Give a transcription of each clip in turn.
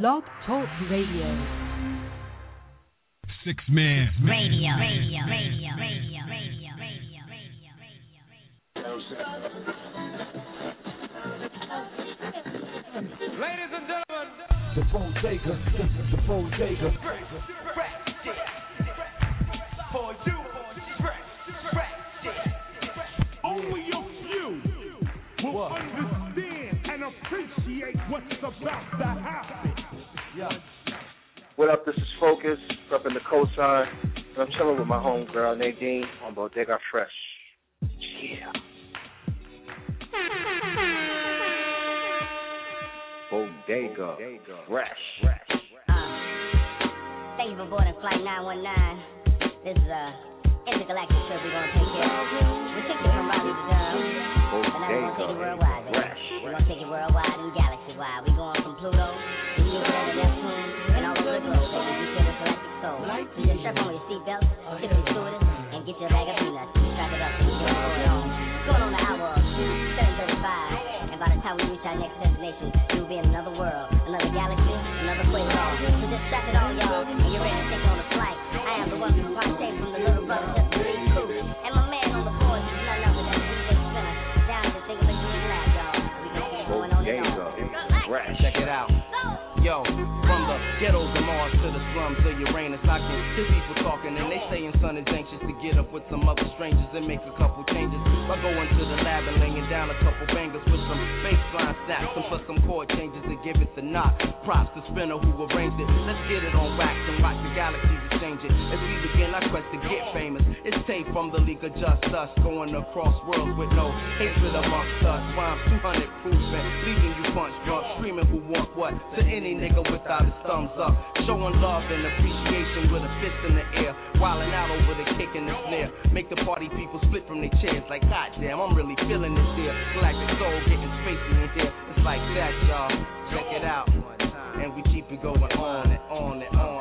Blog Talk Radio. Six Man Radio, radio, radio, radio, radio, radio, Radio. Ladies and gentlemen, The bodega, the, the bodega. for you, only a few will understand and appreciate what's about to happen. What up? This is Focus up in the. And I'm chilling with my homegirl Nadine on Bodega Fresh. Yeah. Bodega Fresh. Uh, thank you for boarding flight 919. This is a intergalactic trip we're gonna take here. We're taking you from Raleigh to Durham, and now we're gonna take you worldwide. baby. Fresh. We're gonna take you worldwide and galaxy wide. We're going from Pluto Neptune and all the galactic soul. Strap on your and get your bag of peanuts. Strap it up going on. Going on hour of 7:35, and by the time we reach our next destination, you'll be in another world, another galaxy, another quasar. So just strap it on, y'all, to of Uranus, I can hear people talking and they saying son is anxious to get up with some other strangers and make a couple changes. By going to the lab and laying down a couple bangers with some baseline snaps and put some chord changes and give it the knock. Props to Spinna who arranged it. Let's get it on wax and watch the galaxies exchange it. As we begin our quest to get famous, it's tape from the League of Just Us going across worlds with no hatred amongst us. Rhymes 200 proof and leaving you punch drunk, screaming who want what to any nigga without his thumbs up. Showing love and appreciation with a fist in the air, wilding out over the kick and the snare. Make the party people split from their chairs like, goddamn, I'm really feeling this here. Galactic soul getting spacey in here. It's like that, y'all. Check it out. And we keep it going on and on and on,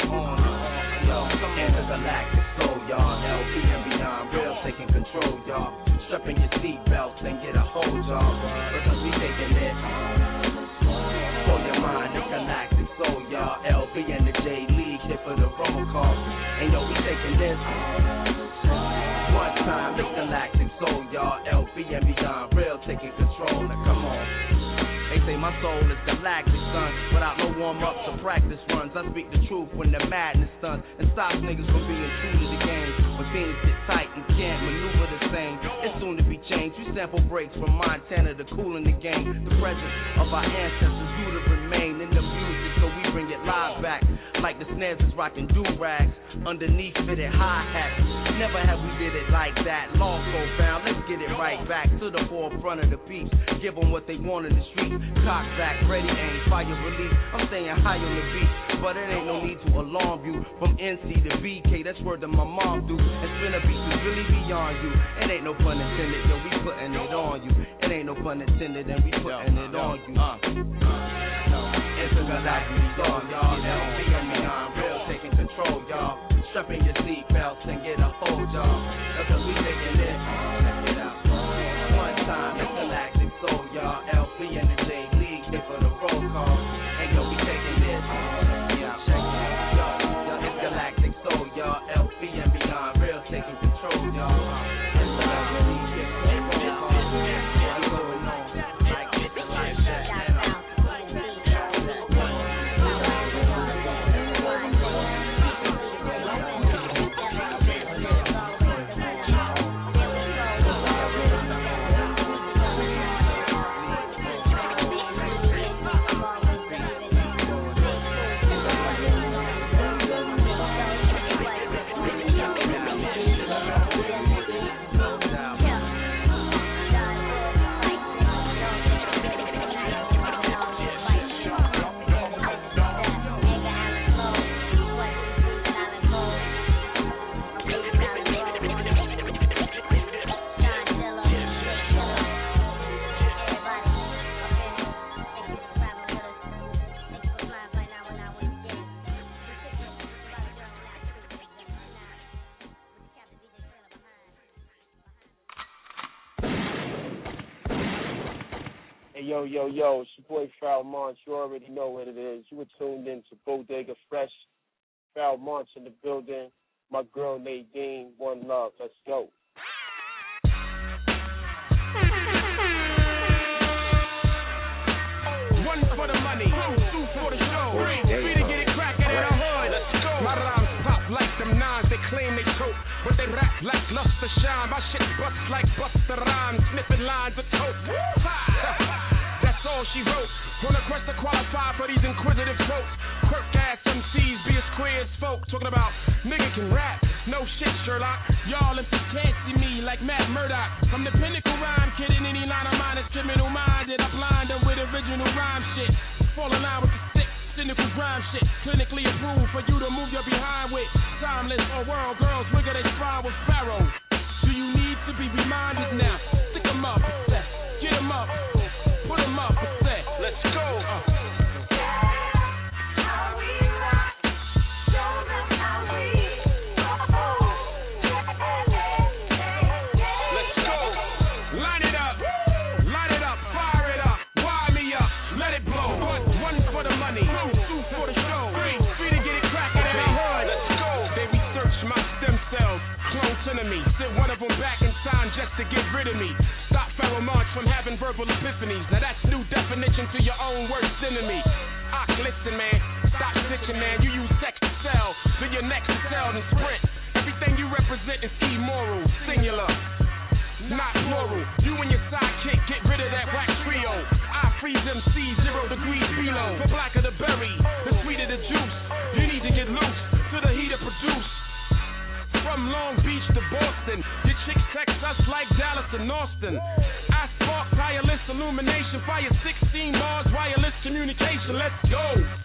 control, y'all. Strapping your seatbelts and get a hold, y'all. Because we taking it for your mind, the galactic soul, y'all. LB and the J League here for the roll call. And yo, we taking this one time, the galactic soul, y'all. LB and beyond, real taking control. My soul is galactic, son. Without no warm ups or practice runs, I speak the truth when the madness stunts and stops niggas from being true to the game. When things get tight and can't maneuver the same, it's soon to be changed. We sample breaks from Montana to cool in the game. The presence of our ancestors due to remain in the music, so we bring it live back. Like the snares is rocking do rags underneath fitted hi hats. Never have we did it like that. Law so bound, let's get it right back to the forefront of the beats. Give them what they want in the streets. Cock back, ready, aim, fire, release. I'm staying high on the beat, but it ain't no need to alarm you. From NC to BK, that's word that my mom do. And spin a beat is really beyond you. It ain't no pun intended, yo, we putting it on you. It ain't no pun intended, and we putting it on you. Uh, Intergalactic song, y'all. LP and beyond, real taking control, y'all. Strapping your seatbelts and get a hold, y'all. Because we taking it. Yo, yo, yo, it's your boy Pharoahe Monch. You already know what it is. You were tuned in to Bodega Fresh. Pharoahe Monch in the building. My girl Nadine, one love. Let's go. One for the money, two for the show. Free to get it crackin' in the hood. My rhymes pop like them nines, they claim they choke. But they rap like luster shine. My shit bust like Busta Rhymes, sniffing lines of coke. That's all she wrote. On a quest to qualify for these inquisitive quotes. Quirk ass MCs be as queer as folk. Talking about nigga can rap. No shit, Sherlock. Y'all if you can't see me like Matt Murdock. I'm the pinnacle rhyme kid in any line of mine is criminal minded. I blind them with original rhyme shit. Fall in line with the sick, cynical rhyme shit. Clinically approved for you to move your behind with. Timeless or world girls, wiggle they spine with Pharaoh. Do you need to be reminded now? Stick 'em up, get 'em up, put 'em up, let's go. Uh. Let's go. Line it up. Line it up. Fire it up. Wire me up. Let it blow. One, one for the money. Two for the show. Three, three to get it crackin' in. Let's go. They research my stem cells. Clone to me. Sent one of them back in time just to get rid of me. Verbal epiphanies. Now that's new definition to your own worst enemy. Ock, listen, man. Stop stitching, man. You use sex to sell. Then your next to sell and sprint. Everything you represent is immoral, singular, not plural. You and your sidekick get rid of that wax trio. I freeze MC zero degrees below. The blacker the berry, the sweeter the juice. You need to get loose to the heat of produce. From Long Beach to Boston, your chicks text us like Dallas and Austin. Illumination, fire 16 bars, wireless communication. Let's go.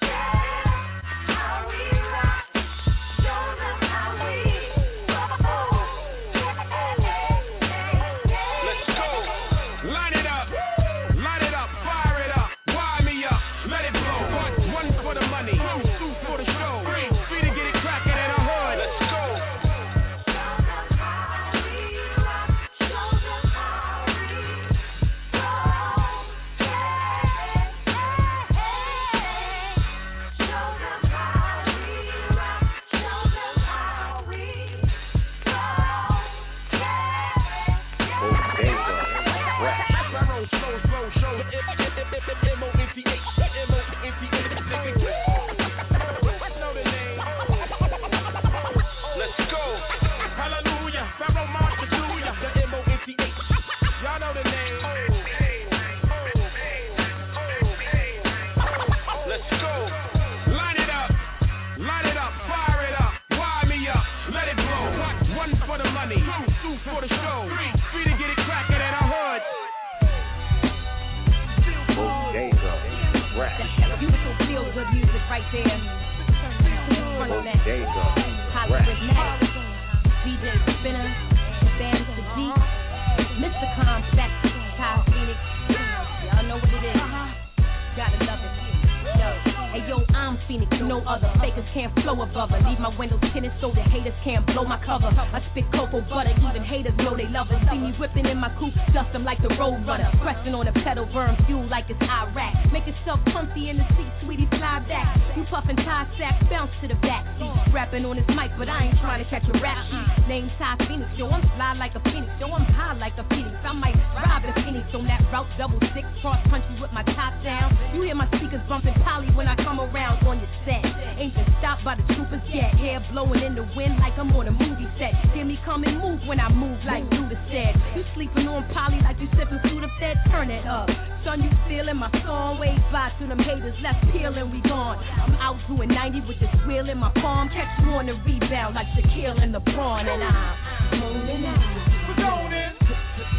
Fakers can't flow above her. Leave my windows tinted so the haters can't blow my cover. I spit cocoa butter, even haters know they love it. See me whipping in my coupe, dust them like the road runner. Pressing on the pedal, burn fuel like it's Iraq. Make yourself comfy in the seat, sweetie, fly back. You puffin' tie sack, bounce to the back seat. Rapping on this mic, but I ain't trying to catch a rap sheet. Name Tiye Phoenix, yo, I'm fly like a phoenix. Yo, I'm high like a phoenix. I might rob the phoenix on that route double six, cross country with my top down. You hear my speakers bumping poly when I come around on your set. Ain't been stopped by the troopers yet. Hair blowing in the wind like I'm on a movie set. Hear me come and move when I move like Judas said. You sleeping on poly like you sipping through the fed. Turn it up. Son, you feeling my song? Wave by to them haters. Let's peel and we gone. I'm out doing 90 with this wheel in my palm. Catch you on the rebound like Shaquille in the prawn. And I'm moaning out. We're zoning.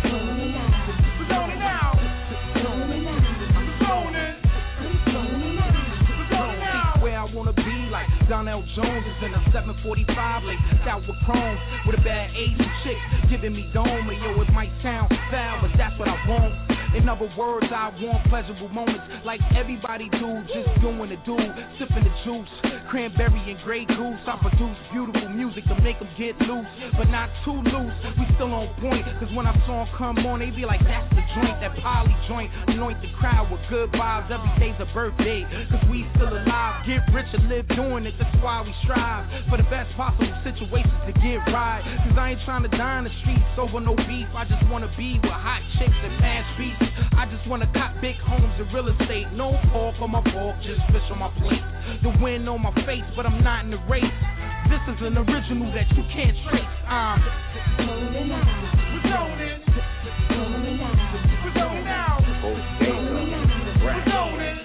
Moaning out. Donnell Jones is in a 745 late out with chrome with a bad Asian chick giving me dome. And yo, it might sound foul, but that's what I want. In other words, I want pleasurable moments like everybody do, just doing the do, sipping the juice. Cranberry and Grey Goose. I produce beautiful music to make them get loose, but not too loose. We still on point, cause when I saw them come on, they be like, that's the joint, that poly joint. Anoint the crowd with good vibes. Every day's a birthday, cause we still alive. Get rich and live doing it, that's why we strive for the best possible situations to get right. Cause I ain't trying to die in the streets over no beef. I just wanna be with hot chicks and pass beats. I just wanna cop big homes and real estate. No pork on my fork, just fish on my plate. The wind on my face, but I'm not in the race. This is an original that you can't trace. I'm out. We're zoning. Zoning out. We're out. We're zoning.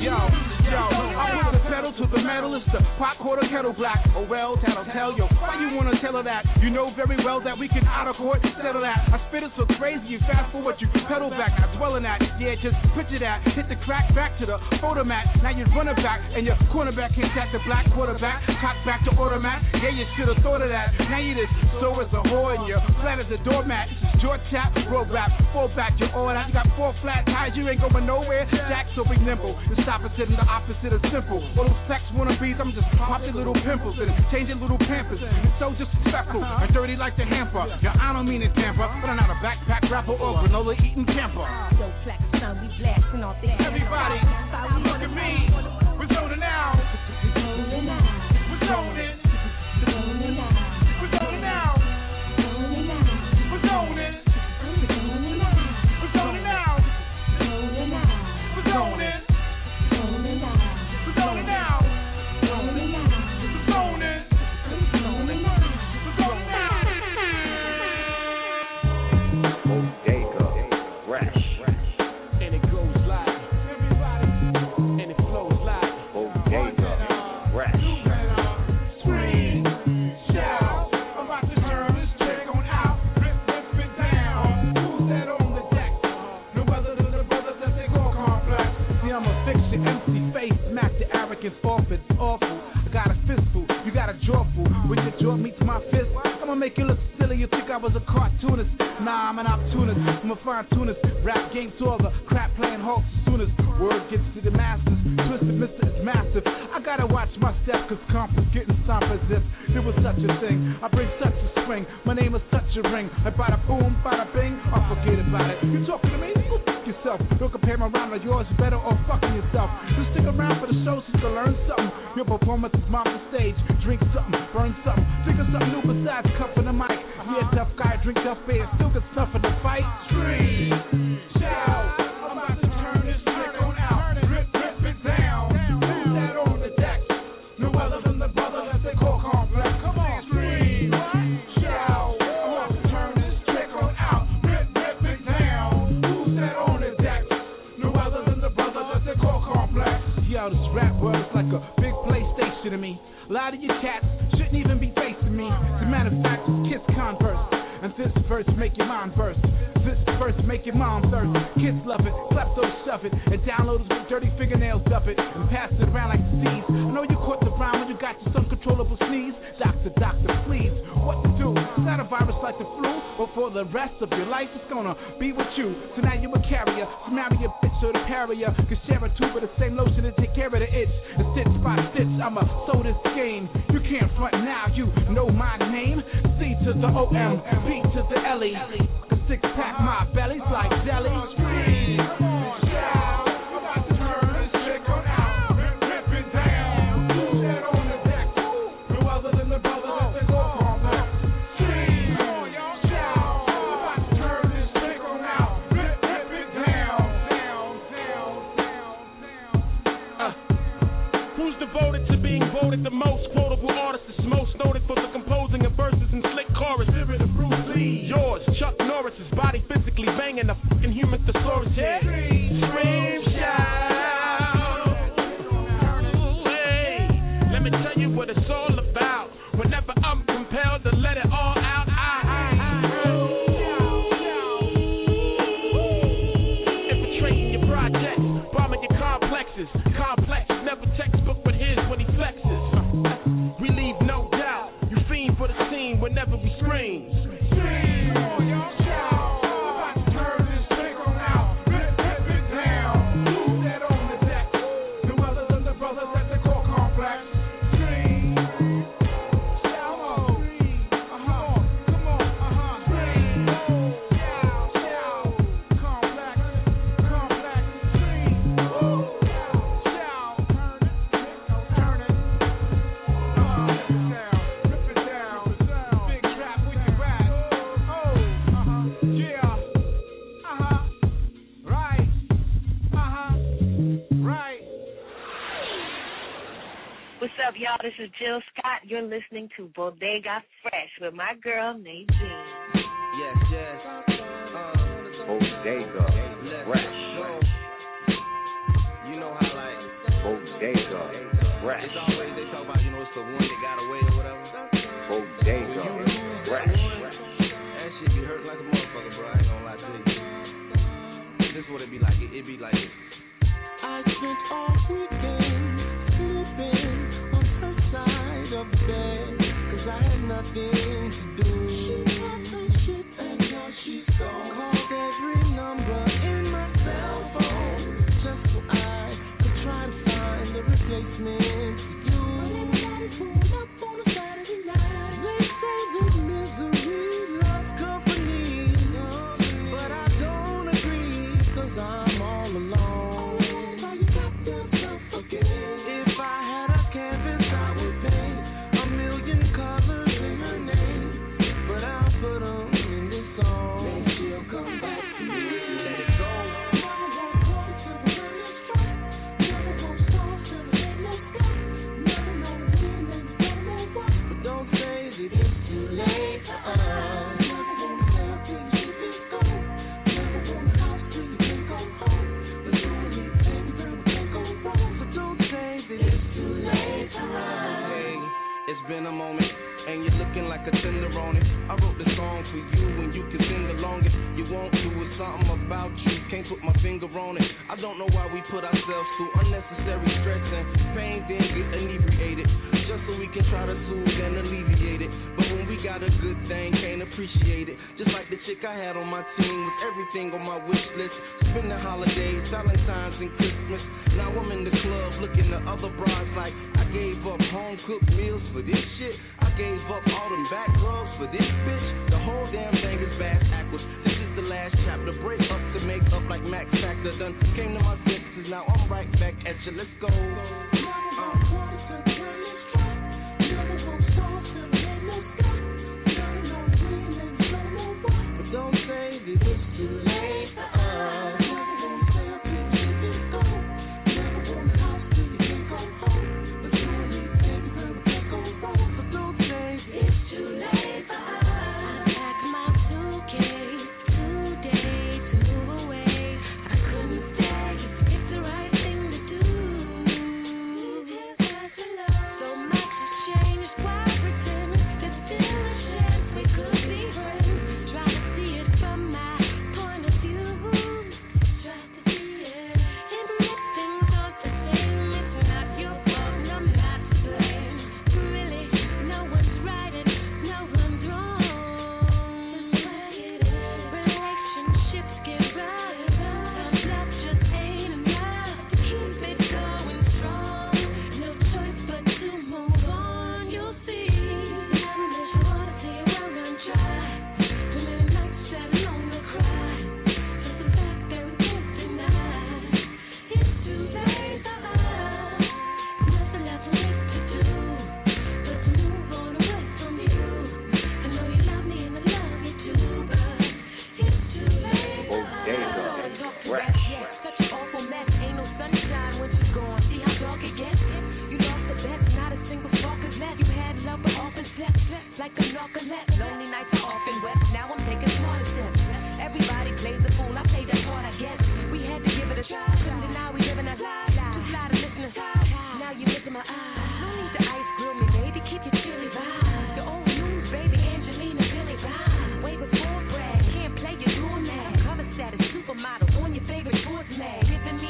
Yo, the metal, it's the pot quarter kettle black. Oh well, that'll tell you. Why you wanna tell her that? You know very well that we can out of court settle that. I spit it so crazy, you fast forward, you pedal back, not dwelling at. Yeah, just picture that. Hit the crack back to the photo mat. Now you're running back, and your cornerback can't catch the black quarterback. Cock back to automat. Yeah, you should have thought of that. Now you just so as a whore, and you're flat as a doormat. Is your chat, road rap, full back, you're all out. You got four flat tires, you ain't going nowhere. Jack, so be nimble. The opposite and the opposite is simple. All those sex wannabes, I'm just popping little pimples and changing little pampers. It's so disrespectful and dirty like the hamper. Yeah, I don't mean it tamper, but I'm not a backpack rapper or granola eating camper. Yo, flex, son, we blasting off the Everybody, look at me. We're zoning out. Jaw meets my fist, I'ma make you look silly. You think I was a cartoonist? Nah, I'm an opportunist. I'm a fine tunist. Rap game to all the crap playing hawks as soon as word gets to the masses. Twisted Mister is massive. I gotta watch my step, cause comp is getting stomp as if it was such a thing. I bring such a swing. My name is such a ring. I bada boom, bada bing. I forget about it. You talking to me? Go fuck yourself. Don't compare my rhyme to yours. You better off fucking yourself. Just stick around for the show so you can learn something. Your performance is mount the stage. Drink something, burn something. Think of something new besides cuffing the mic. Yeah, uh-huh. tough guy, drink tough beer. Still get stuff in the fight. Scream, shout. I'm about to turn this trick on out. Rip, rip it down. Who's that on the deck? No other than the brother that they call complex. Come on, scream, shout. I'm about to turn this trick on out. Rip, rip it down. Who's that on the deck? No other than the brother that they call complex. Yo, this rap world is like a big PlayStation to me. A lot of your cats kiss Converse. And this verse make your mind burst. This verse make your mom thirst. Kids love it, kleptos shove it, and downloaders with dirty fingernails of it, and pass it around like disease. I know you caught the rhyme when you got your uncontrollable sneeze. Doctor, doctor, please, what to do? It's not a virus like the flu, but for the rest of your life, it's gonna be with you. So now you're a carrier, so marry a bitch or the carrier. Can share a tube of the same lotion to take care of the itch. And stitch by stitch, I'ma sew this game. The OM, P to the L E. A six pack my belly's like jelly. To chick on out. Rip, rip it down. Who's that bodega corona. I don't know why we put ourselves through unnecessary stress and pain, then get inebriated just so we can try to soothe and alleviate it got a good thing, can't appreciate it. Just like the chick I had on my team with everything on my wish list. Spend the holidays, Valentine's and Christmas. Now I'm in the club looking at other brides like I gave up home cooked meals for this shit. I gave up all them back rubs for this bitch. The whole damn thing is bad backwards. This is the last chapter. Break up to make up like Max Factor done. Came to my senses, now I'm right back at you. Let's go. Play. Giving me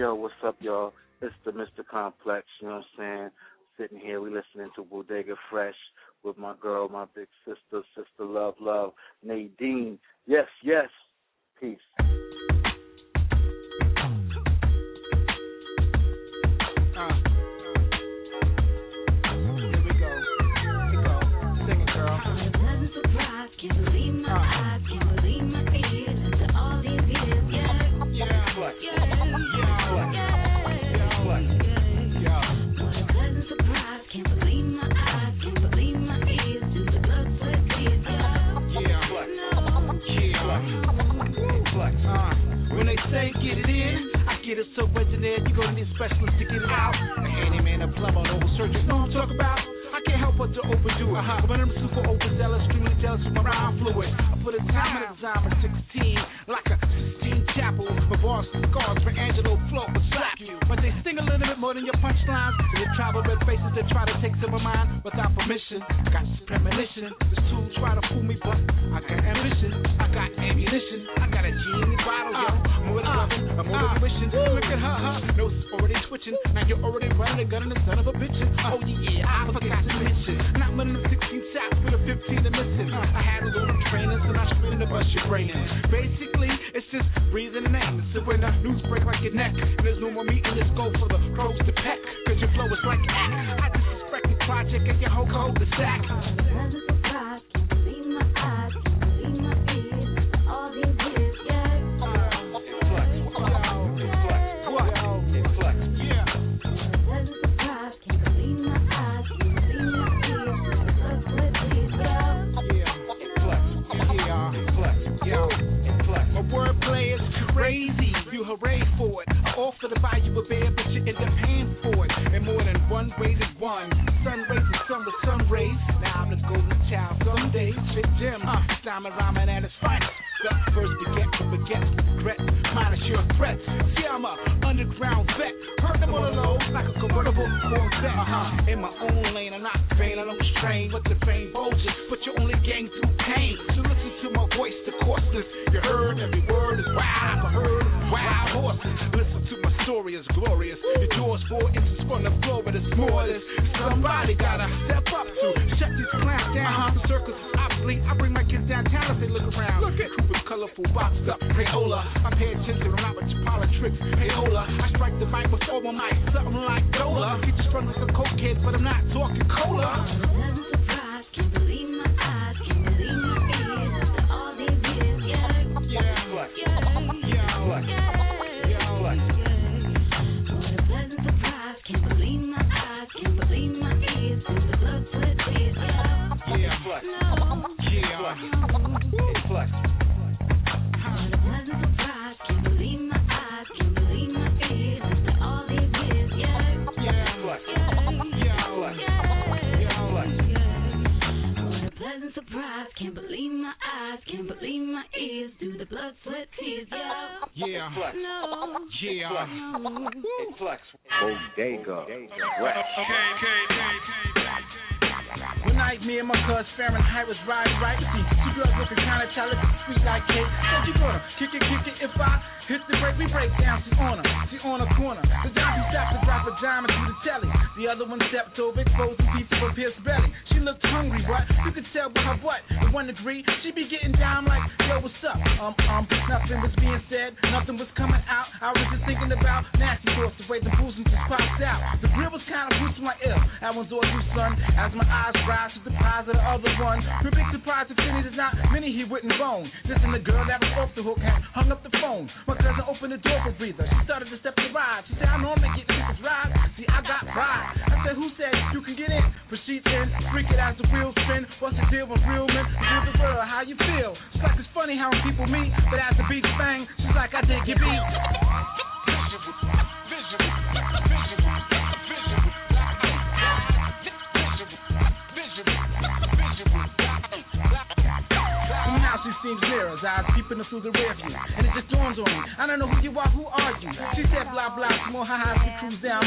yo, what's up, y'all? It's the Mr. Complex, you know what I'm saying? Sitting here, we listening to Bodega Fresh with my girl, my big sister, Sister Love Love, Nadine. Yes, yes. Peace. Uh. uh here we go. Here we go. Sing it, girl. So engineered, you gonna need specialists to get it out. A handyman, a plumber, an old surgeon, know what I'm talking about? I can't help but to overdo it. Uh-huh. When I'm super overzealous, extremely jealous with my rhyme fluid. I put a time in a design at 16, like a Sistine Chapel. My bars scars for Angelo Flow will slap you. But they sting a little bit more than your punchlines. And your tribal red faces that try to take some of mine without permission. Got premonition, this tool try to fool me, but I got ambition. Than loving, I'm more than wishing. Ah. Look at her, huh? Nose is already twitching. Now you're already running a gun and the son of a bitch. Oh yeah, I forgot to mention. Not one of them 16 shots with a 15 to missing. I had a little trainers and I straight in the bust your brain in. Basically, it's just breathing the name. So when the news break like your neck, and there's no more meeting, let's go for the crows to peck. Cause your flow is like act. I disrespect the project and your whole code the sack. To buy you a beer, but you end up paying for it. In more than one way to one. Sun rays and sun with sun rays. Now I'm the golden child. Some days, fit dim. Uh, Simon rhyming at his finest. The first beget to forget regret. Minus your threats. See, I'm a underground vet. Heard them on the low like a convertible Corvette. Uh-huh. In my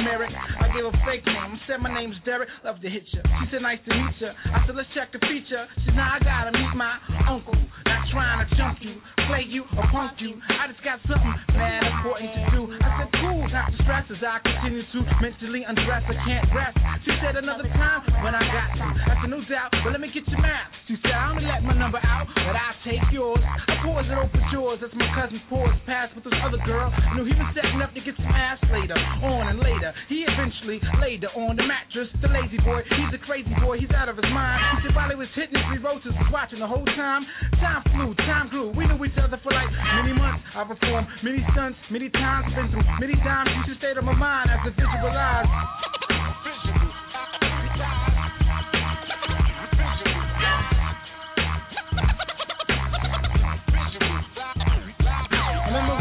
I gave a fake name, I said my name's Derek, love to hit ya. She said nice to meet ya. I said let's check the feature. She said now I gotta meet my uncle, not trying to jump you. Play you or punk you. I just got something mad important to do. I said, cool, not to stress as I continue to mentally undress. I can't rest. She said another time when I got to. I said, no doubt, but let me get your map. She said, I only let my number out, but I take yours. I pause it open yours. That's my cousin's pause pass with this other girl. Knew he was setting up to get some ass later, on and later. He eventually laid her on the mattress. The lazy boy, he's a crazy boy, he's out of his mind. He said while he was hitting his roses, was watching the whole time. Time flew, time grew. We knew each other for like many months. I performed many stunts, many times, been through many times. She stayed on my mind as a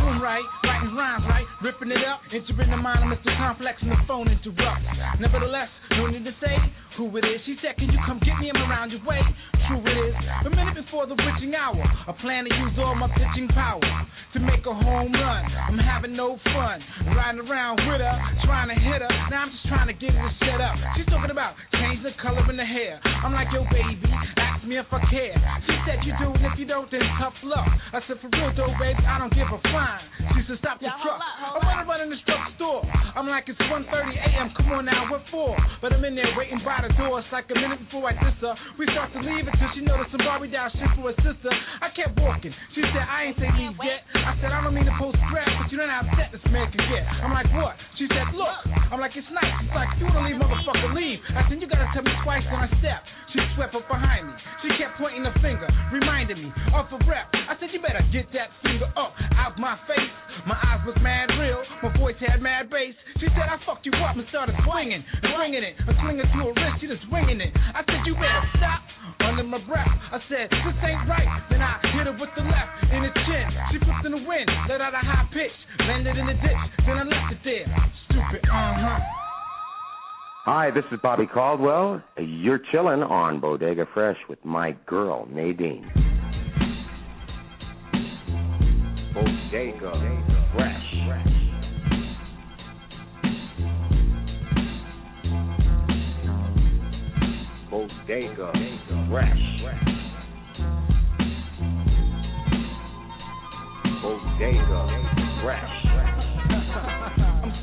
room, right? Rhymes, right? Ripping it up, entering the mind of Mr. Complex and the phone interrupts. Nevertheless, no need to say who it is. She said, Can you come get me? I'm around your way. True it is. A minute before the witching hour, I plan to use all my pitching power to make a home run. I'm having no fun riding around with her, trying to hit her. Now I'm just trying to get her set up. She's talking about change the color in the hair. I'm like, Yo, baby, ask me if I care. She said, You do, and if you don't, then tough luck. I said, For real though, baby, I don't give a fine. She said, Stop the truck. I'm running, run in the truck store. I'm like, It's 1:30 a.m. Come on now, what for? But I'm in there waiting by the door. It's like a minute before I diss her. We start to leave until she noticed some Barbie doll shit for her sister. I kept walking. She said, I ain't say leave yet. I said, I don't mean to post crap, but you know how upset this man can get. I'm like, what? She said, look. I'm like, it's nice. She's like, you wanna leave, motherfucker, leave. I said, you gotta tell me twice when I step. She swept up behind me. She kept pointing the finger, reminding me of a rep. I said, you better get that finger up out my face. My eyes was mad real. My voice had mad bass. She said, I fucked you up and started swinging, swinging it, a slinger to her wrist. She just swinging it. I said, you better stop. Under my breath, I said, this ain't right. Then I hit her with the left in the chin. She flipped in the wind, let out a high pitch, landed in the ditch. Then I left it there. Stupid, uh huh. Hi, this is Bobby Caldwell. You're chilling on Bodega Fresh with my girl, Nadine. Bodega Fresh. Bodega Fresh. Bodega Fresh. I'm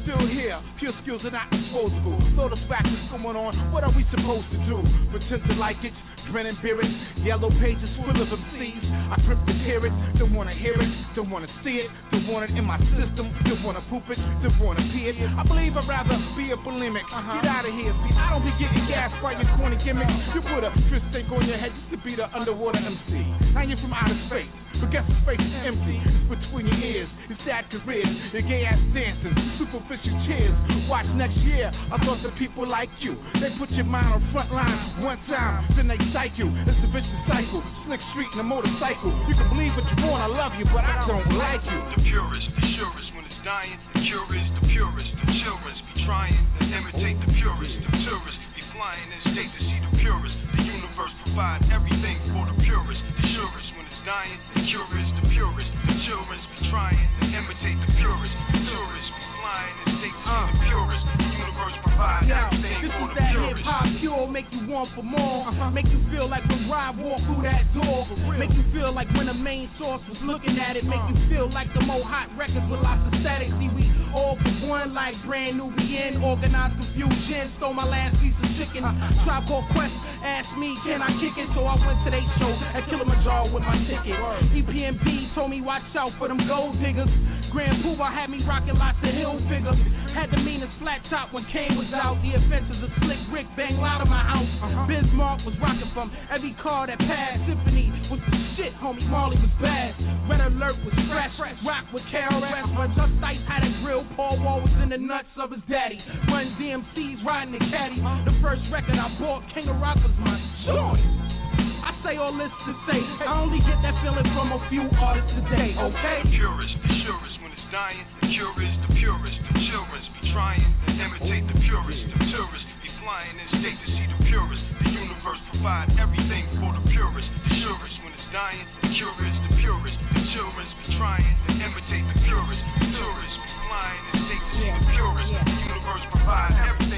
still here. Pure skills are not disposable. Throw the facts is going on. What are we supposed to do? Pretend to like it? Grin and beer it. Yellow pages full of MCs. I grip the hear it. Don't wanna hear it. Don't wanna see it. Don't want it in my system. Don't wanna poop it. Don't wanna pee it. I believe I'd rather be a bulimic. Uh-huh. Get out of here. See, I don't be getting gas by your corny gimmicks. You put a fish tank on your head just to be the underwater MC. Now you're from outer space. But guess the space is empty. It's between your ears. Your sad careers. Your gay ass dancing. Superficial cheers. Watch next year. I thought the people like you. They put your mind on front line one time. Then they psych you. It's a vicious cycle. Slick street in a motorcycle. You can believe what you want. I love you, but I don't like you. The purest, the surest when it's dying. The curious, the purest. The children's be trying to imitate the purest. The tourists be flying in state to see the purest. The universe provide everything for the purest. The surest when it's dying. The curious, the purest. The children's be trying to imitate the purest. The tourists be flying in state to see the purest. The universe provide everything this is that hip hop pure, make you want for more. Make you feel like when Rob walked through that door. Make you feel like when the main source was looking at it. Make you feel like the more hot records with lots of static. See, we all for one, like Brand Nubian. Organized Konfusion, stole my last piece of chicken. Tribe called Quest, asked me, can I kick it? So I went to their show at Kilimanjaro with my ticket. EPMD told me, watch out for them gold diggers. Grand Puba had me rocking lots of hill figures. Had the meanest flat top when Kane was out. The offenses of Slick Rick bang loud in my house. Uh-huh. Bismarck was rocking from every car that passed. Symphony was the shit, homie. Marley was bad. Red Alert was fresh. Rock with KRS. When Just Ice had a grill, Paul Wall was in the nuts of his daddy. Run DMC's riding the caddy. The first record I bought, King of Rock was my joint. I say all this to say, I only get that feeling from a few artists today, okay? The purest, dying. The curious, the purest. The children's be trying to imitate the purest. The tourists be flying in state to see the purest. The universe provide everything for the purest. The surest when it's dying. The curious, the purest. The children's be trying to imitate the purest. The tourists be flying in state to see the purest. The universe provide everything.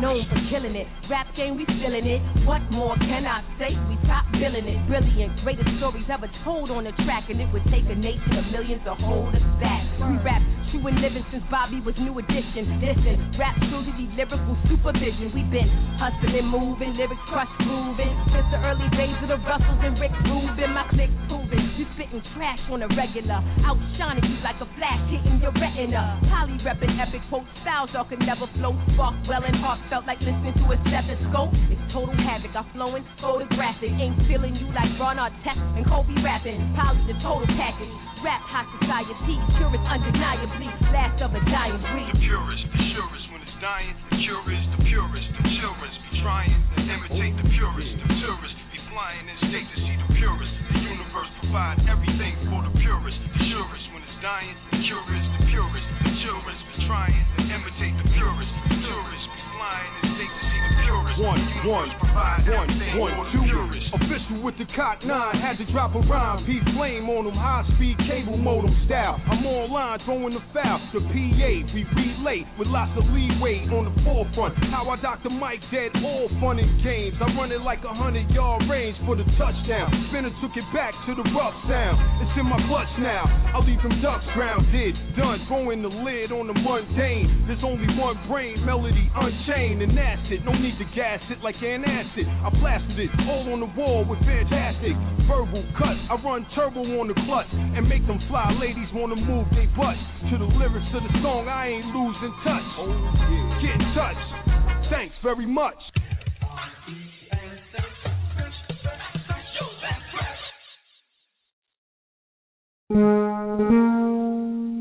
Known for killing it. Rap game, we feeling it. What more can I say? We top billing it. Brilliant, greatest stories ever told on the track, and it would take a nation of millions to hold us back. We rap true and living since Bobby was new edition. Listen, rap to be lyrical supervision. We've been hustling, and moving, lyrics crush moving. Since the early days of the Russells and Rick Rubin, my click proving. You spitting trash on a regular. Outshining you like a flash hitting your retina. Poly repping epic quote styles, y'all can never flow. Spark well and heartfelt like listening to a stethoscope. It's total havoc. I'm flowing photographic. Ain't feeling you like Ron Artest and Kobe rapping. Poly the total package. Rap high society, purist undeniably. Last of a dying breed. The purest, the surest when it's dying. The cure is the purest. The children's be trying to imitate the purest. The tourists be flying in state to see the purest. The universe provide everything for the purest. The surest when it's dying. The cure is the purest. The children's be trying to imitate the purest. One, the one, one, one, the two. Official with the cot nine, had to drop a rhyme. P flame on them, high speed cable modem style. I'm online throwing the foul. The PA, we relay with lots of leeway on the forefront. How I Dr. Mike dead, all fun and games. I run it like a hundred yard range for the touchdown. Spinna took it back to the rough sound. It's in my clutch now. I leave them ducks grounded, done throwing the lid on the mundane. There's only one brain, melody unchained, and that's it. No need to gas it like an acid. I blasted it all on the wall with fantastic verbal cuts. I run turbo on the clutch and make them fly ladies wanna move they butts to the lyrics of the song. I ain't losing touch. Oh yeah, get in touch. Thanks very much. Un,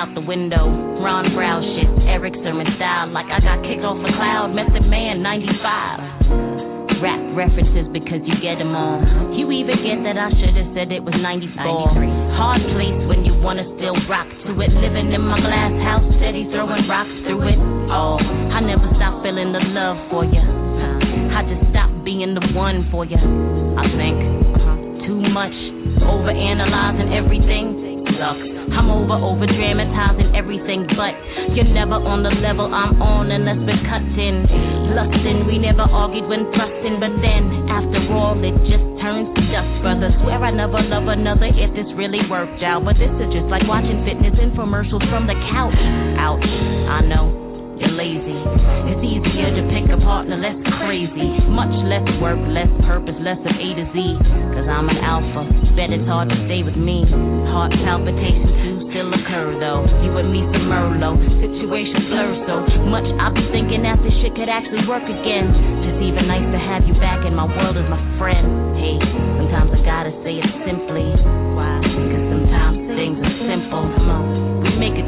out the window. Ron Brown shit, Erick Sermon style, like I got kicked off a cloud. Method Man 95. Rap references because you get them all. You even get that I should have said it was 94. Hard place when you wanna still rock to it. Living in my glass house, steady throwing rocks through it. Oh, I never stop feeling the love for you. I just stopped being the one for you. I think uh-huh, too much, over analyzing everything. Look, I'm over over dramatizing everything, but you're never on the level I'm on unless we're cutting. Lusting, we never argued when thrusting, but then after all, it just turns to dust, brother. Swear I never love another if this really worked out, but this is just like watching fitness infomercials from the couch. Ouch, I know. You're lazy. It's easier to pick a partner less crazy. Much less work, less purpose, less of A to Z. Cause I'm an alpha. Bet it's hard to stay with me. Heart palpitations do still occur though. You and me some Merlot. Situation blur so much. I be thinking that this shit could actually work again. Just even nice to have you back in my world as my friend. Hey, sometimes I gotta say it simply. Why? Cause sometimes things are simple.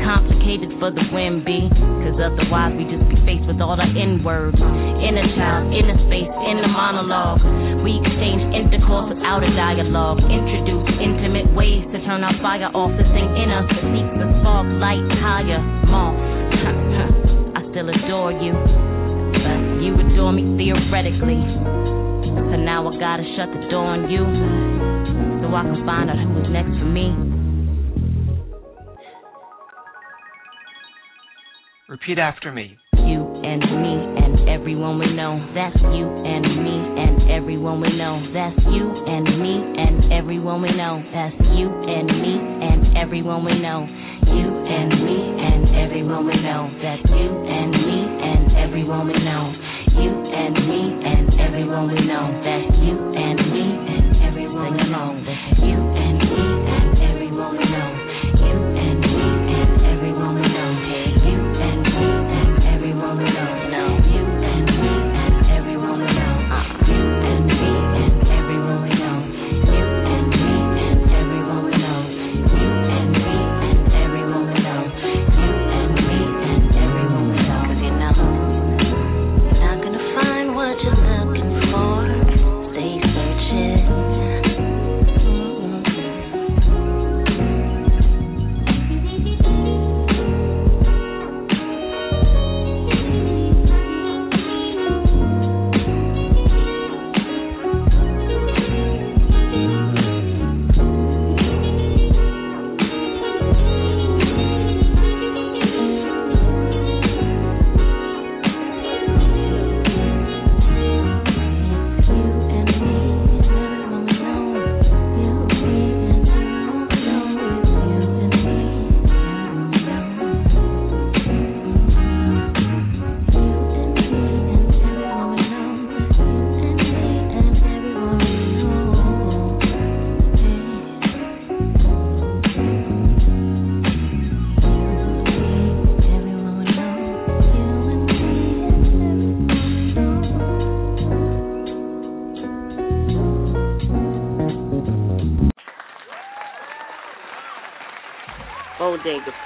Complicated for the win, B. Cause otherwise we just be faced with all the N words. Inner child, inner space, inner monologue. We exchange intercourse without a dialogue. Introduce intimate ways to turn our fire off. This thing in us that seeks the spark, light higher, more. I still adore you, but you adore me theoretically. So now I gotta shut the door on you, so I can find out who's next for me. Repeat after me. You and me and everyone we know. That's you and me and everyone we know. That's you and me and everyone we know. That's you and me and everyone we know. You and me and everyone we know. That's you and me and everyone we know. You and me and everyone we know. That's you and me and everyone we know. That's you and me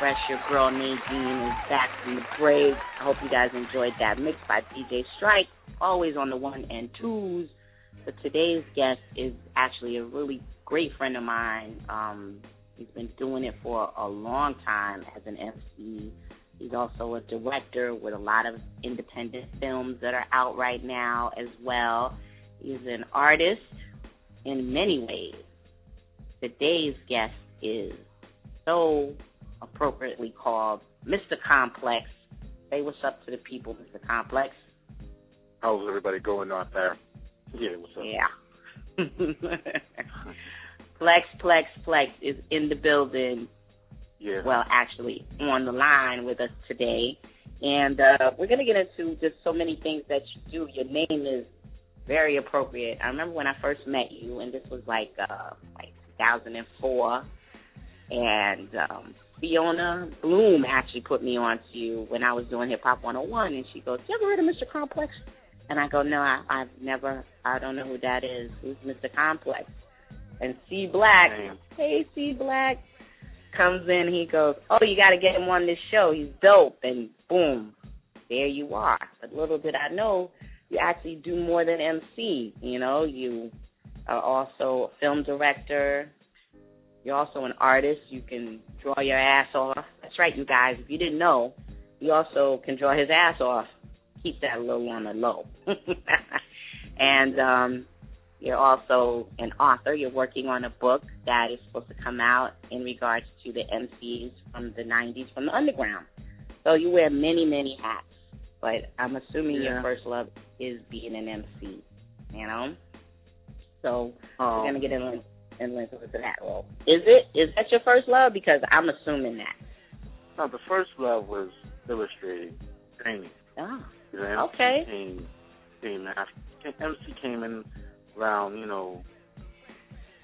Fresh, your girl Nadine is back from the break. I hope you guys enjoyed that mix by DJ Strike, always on the one and twos. But today's guest is actually a really great friend of mine. Um, he's been doing it for a long time as an MC. He's also a director with a lot of independent films that are out right now as well. He's an artist in many ways. Today's guest is so appropriately called Mr. Complex. Say what's up to the people, Mr. Complex. How's everybody going out there? Yeah, what's up? Yeah. Plex, Plex, Plex is in the building. Yeah. Well, actually, on the line with us today. And uh, we're going to get into just so many things that you do. Your name is very appropriate. I remember when I first met you, and this was like uh, like 2004. And um, Fiona Bloom actually put me on to you when I was doing Hip Hop 101, and she goes, "You ever heard of Mr. Complex?" And I go, "No, I, I've never. I don't know who that is. Who's Mr. Complex?" And C Black, hey C Black, comes in. He goes, "Oh, you got to get him on this show. He's dope." And boom, there you are. But little did I know, you actually do more than MC. You know, you are also a film director. You're also an artist. You can draw your ass off. That's right, you guys. If you didn't know, he also can draw his ass off. Keep that little on the low. and um, you're also an author. You're working on a book that is supposed to come out in regards to the MCs from the 90s from the underground. So you wear many, many hats. But I'm assuming Yeah. your first love is being an MC, you know? So Oh. we're going to get in, in into that. Well, is it? Is that your first love? Because I'm assuming that. No, the first love was illustrating, painting. Oh, know, Okay. Came, came after, MC came in around, you know,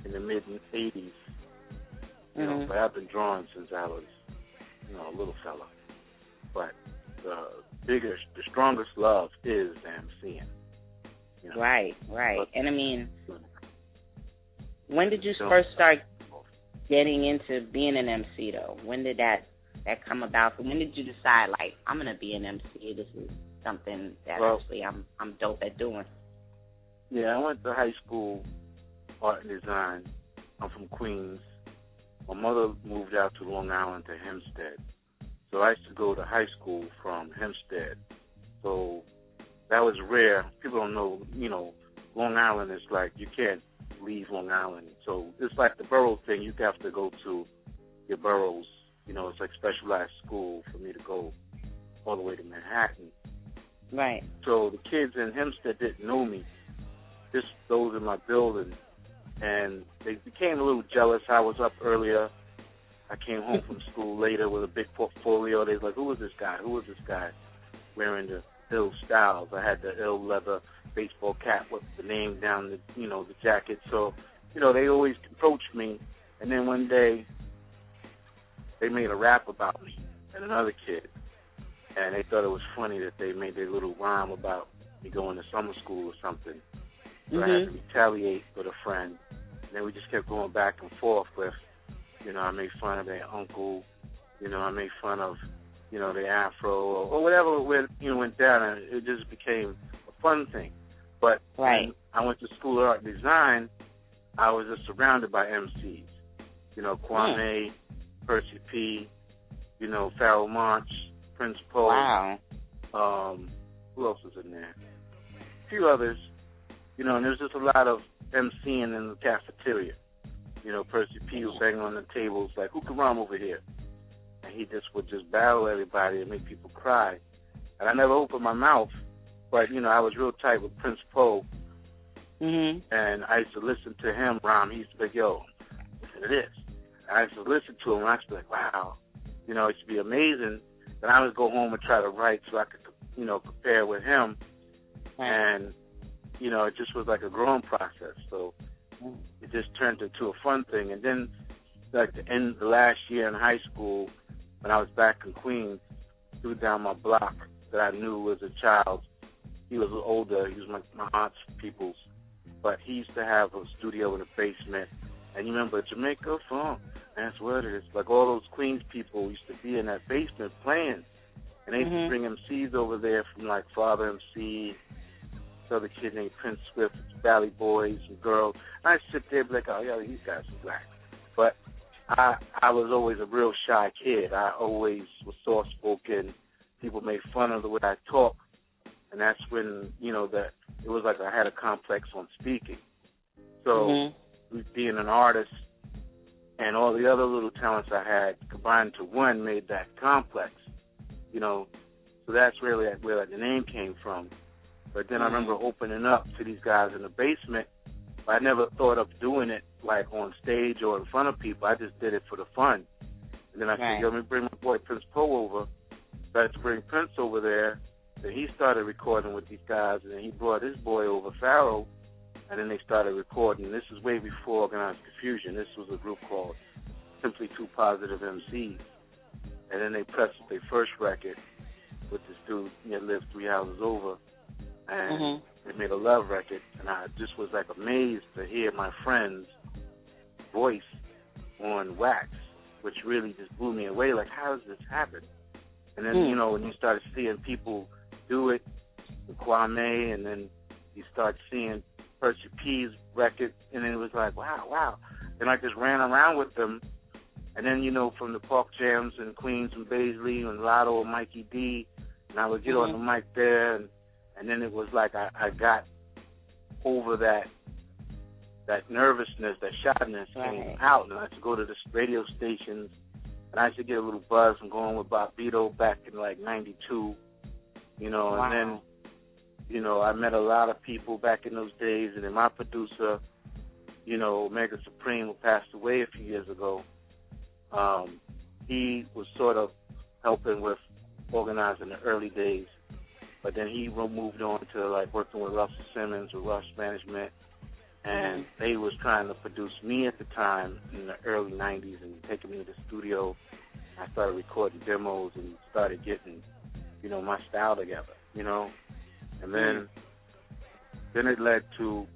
in the mid '80s. You know, Mhm. but I've been drawing since I was, you know, a little fella. But the biggest, the strongest love is the MCing. You know? Right, right. And I mean, when did you So- first start getting into being an MC though? When did that that come about? When did you decide like I'm gonna be an MC? This is something that Well- actually I'm I'm dope at doing. Yeah, I went to high school, art and design. I'm from Queens. My mother moved out to Long Island to Hempstead. So I used to go to high school from Hempstead. So that was rare. People don't know, you know, Long Island is like you can't leave Long Island. So it's like the borough thing. You have to go to your boroughs. You know, it's like specialized school for me to go all the way to Manhattan. Right. So the kids in Hempstead didn't know me, just those in my building, and they became a little jealous. I was up earlier. I came home from school later with a big portfolio. They was like, "Who is this guy? Who is this guy?" Wearing the ill styles. I had the ill leather baseball cap with the name down the, you know, the jacket. So, you know, they always approached me. And then one day, they made a rap about me and another kid and they thought it was funny that they made their little rhyme about me going to summer school or something. So I had mm-hmm. to retaliate with a friend. And then we just kept going back and forth with, you know, I made fun of their uncle, you know, I made fun of, you know, their afro or, or whatever went you know went down and it just became a fun thing. But Right. when I went to school of art design, I was just surrounded by MCs. You know, Kwame, Percy P, you know, Pharoahe Monch, Prince Po. Wow. Um, who else was in there? A few others. You know, and there's just a lot of MCing in the cafeteria. You know, Percy P was banging on the tables like, who can rhyme over here? And he just would just battle everybody and make people cry. And I never opened my mouth, but, you know, I was real tight with Prince Po. Mhm. And I used to listen to him rhyme. He used to be like, yo, listen to this. I used to listen to him and I used to be like, wow. You know, it to be amazing. Then I would go home and try to write so I could, you know, compare with him. And, you know, it just was like a growing process. So it just turned into a fun thing. And then, like the end the last year in high school, when I was back in Queens, dude down my block that I knew as a child, he was older. He was my, my aunt's people's, but he used to have a studio in the basement. And you remember Jamaica Funk? That's what it is. Like all those Queens people used to be in that basement playing, and they used Mhm. to bring MCs over there from like Father MC, this other kid named Prince Swift, Valley Boys and girls. And I sit there and be like, oh yeah, these guys are black. But I I was always a real shy kid. I always was soft spoken. People made fun of the way I talk, and that's when you know that it was like I had a complex on speaking. So Mhm. being an artist and all the other little talents I had combined to one made that complex. You know, so that's really where the name came from. But then I remember opening up to these guys in the basement. I never thought of doing it like on stage or in front of people. I just did it for the fun. And then I Right. said, Yo, let me bring my boy Prince Po over. Started to bring Prince over there. Then he started recording with these guys, and then he brought his boy over, Pharoahe, and then they started recording. This is way before Organized Konfusion. This was a group called Simply Two Positive MCs. And then they pressed their first record with this dude that lived three houses over. And Mhm. they made a love record. And I just was like amazed to hear my friend's voice on wax, which really just blew me away. Like, how does this happen? And then, Hmm. you know, when you started seeing people do it with Kwame, and then you start seeing Percy P's record, and then it was like, wow, wow. Then I just ran around with them. And then, you know, from the Park Jams in Queens and Baisley and Lotto and Mikey D, and I would get on the mm-hmm. mic there, and, and then it was like I, I got over that that nervousness, that shyness came out, and I used to go to the radio stations, and I used to get a little buzz from going with Bobbito back in like '92, you know, Wow. and then, you know, I met a lot of people back in those days, and then my producer, you know, Omega Supreme, who passed away a few years ago, um, he was sort of helping with organizing the early days, but then he moved on to like working with Russell Simmons with Rush Management, and they was trying to produce me at the time in the early '90s and taking me to the studio. I started recording demos and started getting, you know, my style together, you know, and then then it led to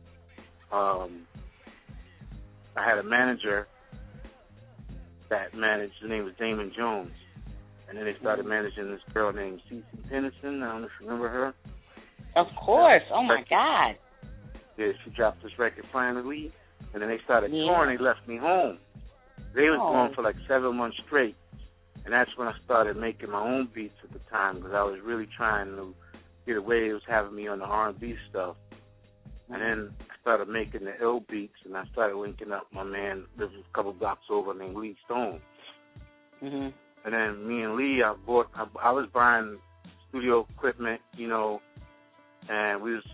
um I had a manager that managed his name was Damon Jones And then they started managing this girl named Cece Peniston. I don't know if you remember her. Of course. Oh my God. Yeah, she dropped this record finally, and then they started Yeah. touring. They left me home. They was Oh. gone for like seven months straight, and that's when I started making my own beats at the time because I was really trying to get away. It was having me on the R&B stuff, and then I started making the ill beats, and I started linking up my man lives a couple blocks over named Lee Stone. Mhm. And then me and Lee, I bought, I, I was buying studio equipment, you know, and we was,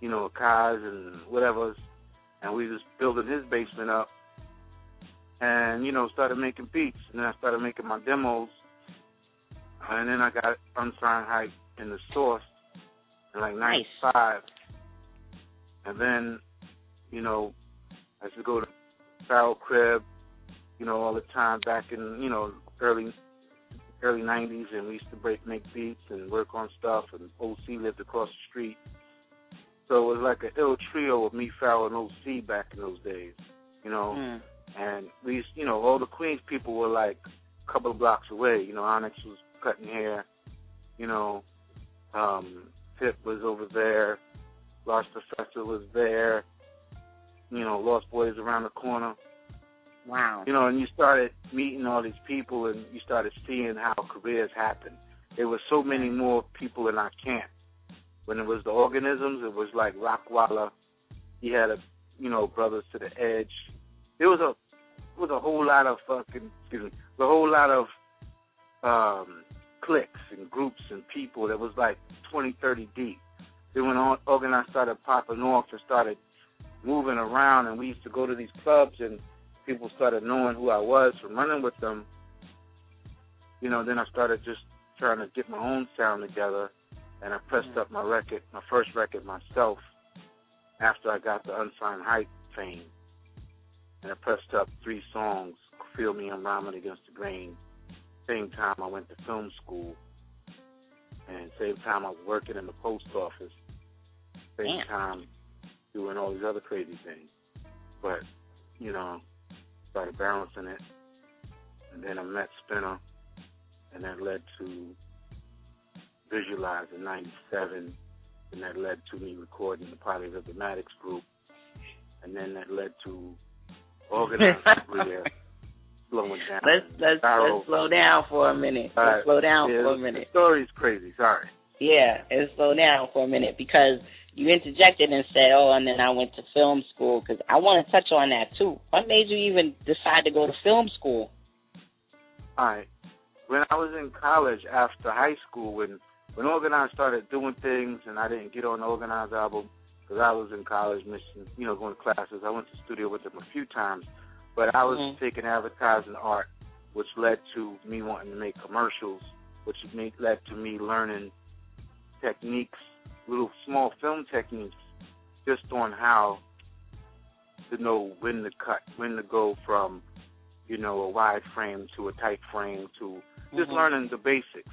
you know, cars and whatever, and we was building his basement up, and you know, started making beats, and then I started making my demos, and then I got unsigned hype in the source in like Nice. '95, and then, you know, I used to go to Pharoahe Crib, you know, all the time back in, you know, early early nineties and we used to break make beats and work on stuff and OC lived across the street. So it was like an ill trio of me, Pharoahe and OC back in those days. You know. Mm. And we you know, all the Queens people were like a couple of blocks away. You know, Onyx was cutting hair, you know, um, Tip was over there, Large Professor was there, you know, Lost Boyz around the corner. Wow. You know, and you started meeting all these people and you started seeing how careers happen. There were so many more people in our camp. When it was the organisms, it was like Rockwalla. He had a, you know, Brothers to the Edge. There was a, it was a whole lot of fucking, excuse me, a whole lot of um cliques and groups and people that was like 20, 30 deep. Then when organized started popping off and started moving around, and we used to go to these clubs and people started knowing who I was from running with them, you know, then I started just trying to get my own sound together and I pressed up my record, my first record myself after I got the unsigned hype fame. And I pressed up three songs, Feel Me and Rhyming Against the Grain. Same time I went to film school. And same time I was working in the post office. Same Damn. time doing all these other crazy things. But, you know, started balancing it. And then I met Spinna, and that led to Visualize in 97, and that led to me recording the Polyrhythm Addicts group, and then that led to organized slowing down. Let's let's let's slow down for a minute. All Let's right. slow down Yeah, for a minute. The story's crazy, sorry. Yeah, let's slow down for a minute because you interjected and said, "Oh," and then I went to film school because I want to touch on that too. What made you even decide to go to film school? All right. When I was in college after high school, when when Organized started doing things, and I didn't get on the Organized album because I was in college, missing, you know, going to classes. I went to studio with them a few times, but I was Mhm. taking advertising art, which led to me wanting to make commercials, which made, led to me learning techniques, little small film techniques, just on how to know when to cut, when to go from you know, a wide frame to a tight frame to just Mhm. learning the basics,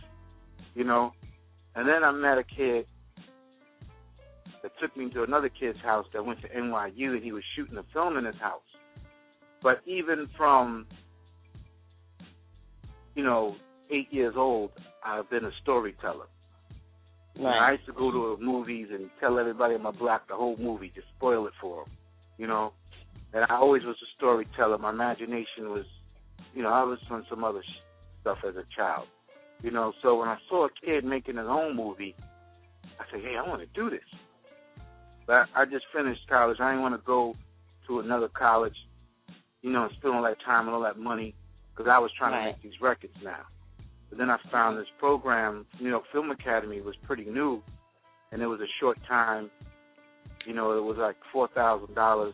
you know. And then I met a kid that took me to another kid's house that went to NYU and he was shooting a film in his house. But even from, you know, eight years old, I've been a storyteller. Know, I used to go to movies and tell everybody in my block the whole movie, just spoil it for them, you know. And I always was a storyteller. My imagination was, you know, I was doing some other sh- stuff as a child, you know. So when I saw a kid making his own movie, I said, hey, I want to do this. But I just finished college. I didn't want to go to another college, you know, and spend all that time and all that money because I was trying Right. to make these records now. But then I found this program, you know, Film Academy was pretty new, and it was a short time. You know, it was like four thousand dollars,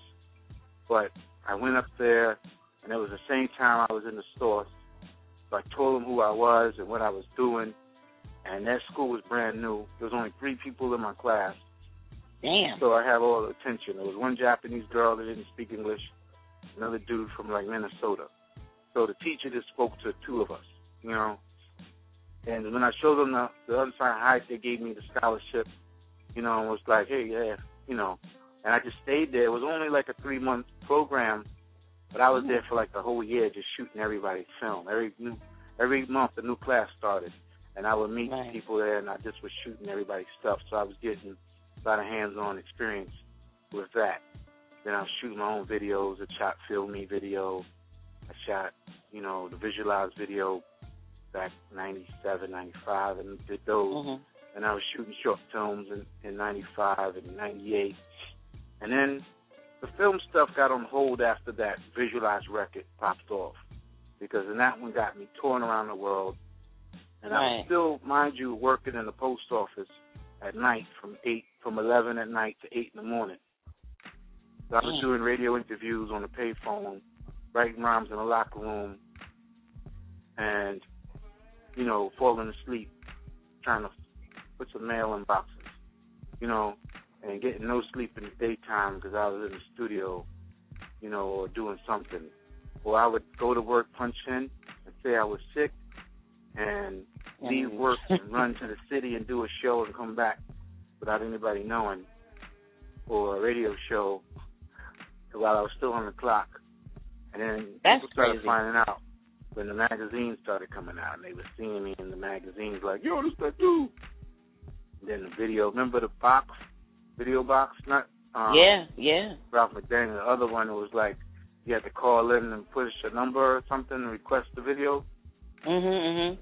but I went up there, and it was the same time I was in the store. So I told them who I was and what I was doing, and that school was brand new. There was only three people in my class. Damn. So I had all the attention. There was one Japanese girl that didn't speak English, another dude from like Minnesota. So the teacher just spoke to two of us, you know. And when I showed them the, the unsigned hype, they gave me the scholarship, you know, and was like, hey, yeah, you know. And I just stayed there. It was only like a three month program, but I was there for like the whole year just shooting everybody's film. Every new every month a new class started, and I would meet Right. people there, and I just was shooting everybody's stuff. So I was getting a lot of hands-on experience with that. Then I was shooting my own videos. I shot Feel Me video. I shot, you know, the Visualized video back 97, 95, and did those. Mm-hmm. And I was shooting short films in, in 95 and 98. And then the film stuff got on hold after that Visualized record popped off. Because then that one got me touring around the world. And I was still, mind you, working in the post office at night from eight from eleven at night to eight in the morning. So I was Mm. doing radio interviews on the payphone, writing rhymes in the locker room, and you know, falling asleep, trying to put some mail in boxes, you know, and getting no sleep in the daytime because I was in the studio, you know, or doing something. Or I would go to work, punch in, and say I was sick, and leave work and run to the city and do a show and come back without anybody knowing, or a radio show while I was still on the clock. And then That's people started crazy. finding out when the magazines started coming out, and they were seeing me in the magazines like, "Yo, this that dude." And then the video, remember the box, video box, not um, yeah, yeah. Ralph McDaniel. The other one was like you had to call in and push a number or something and request the video. Mhm, mhm.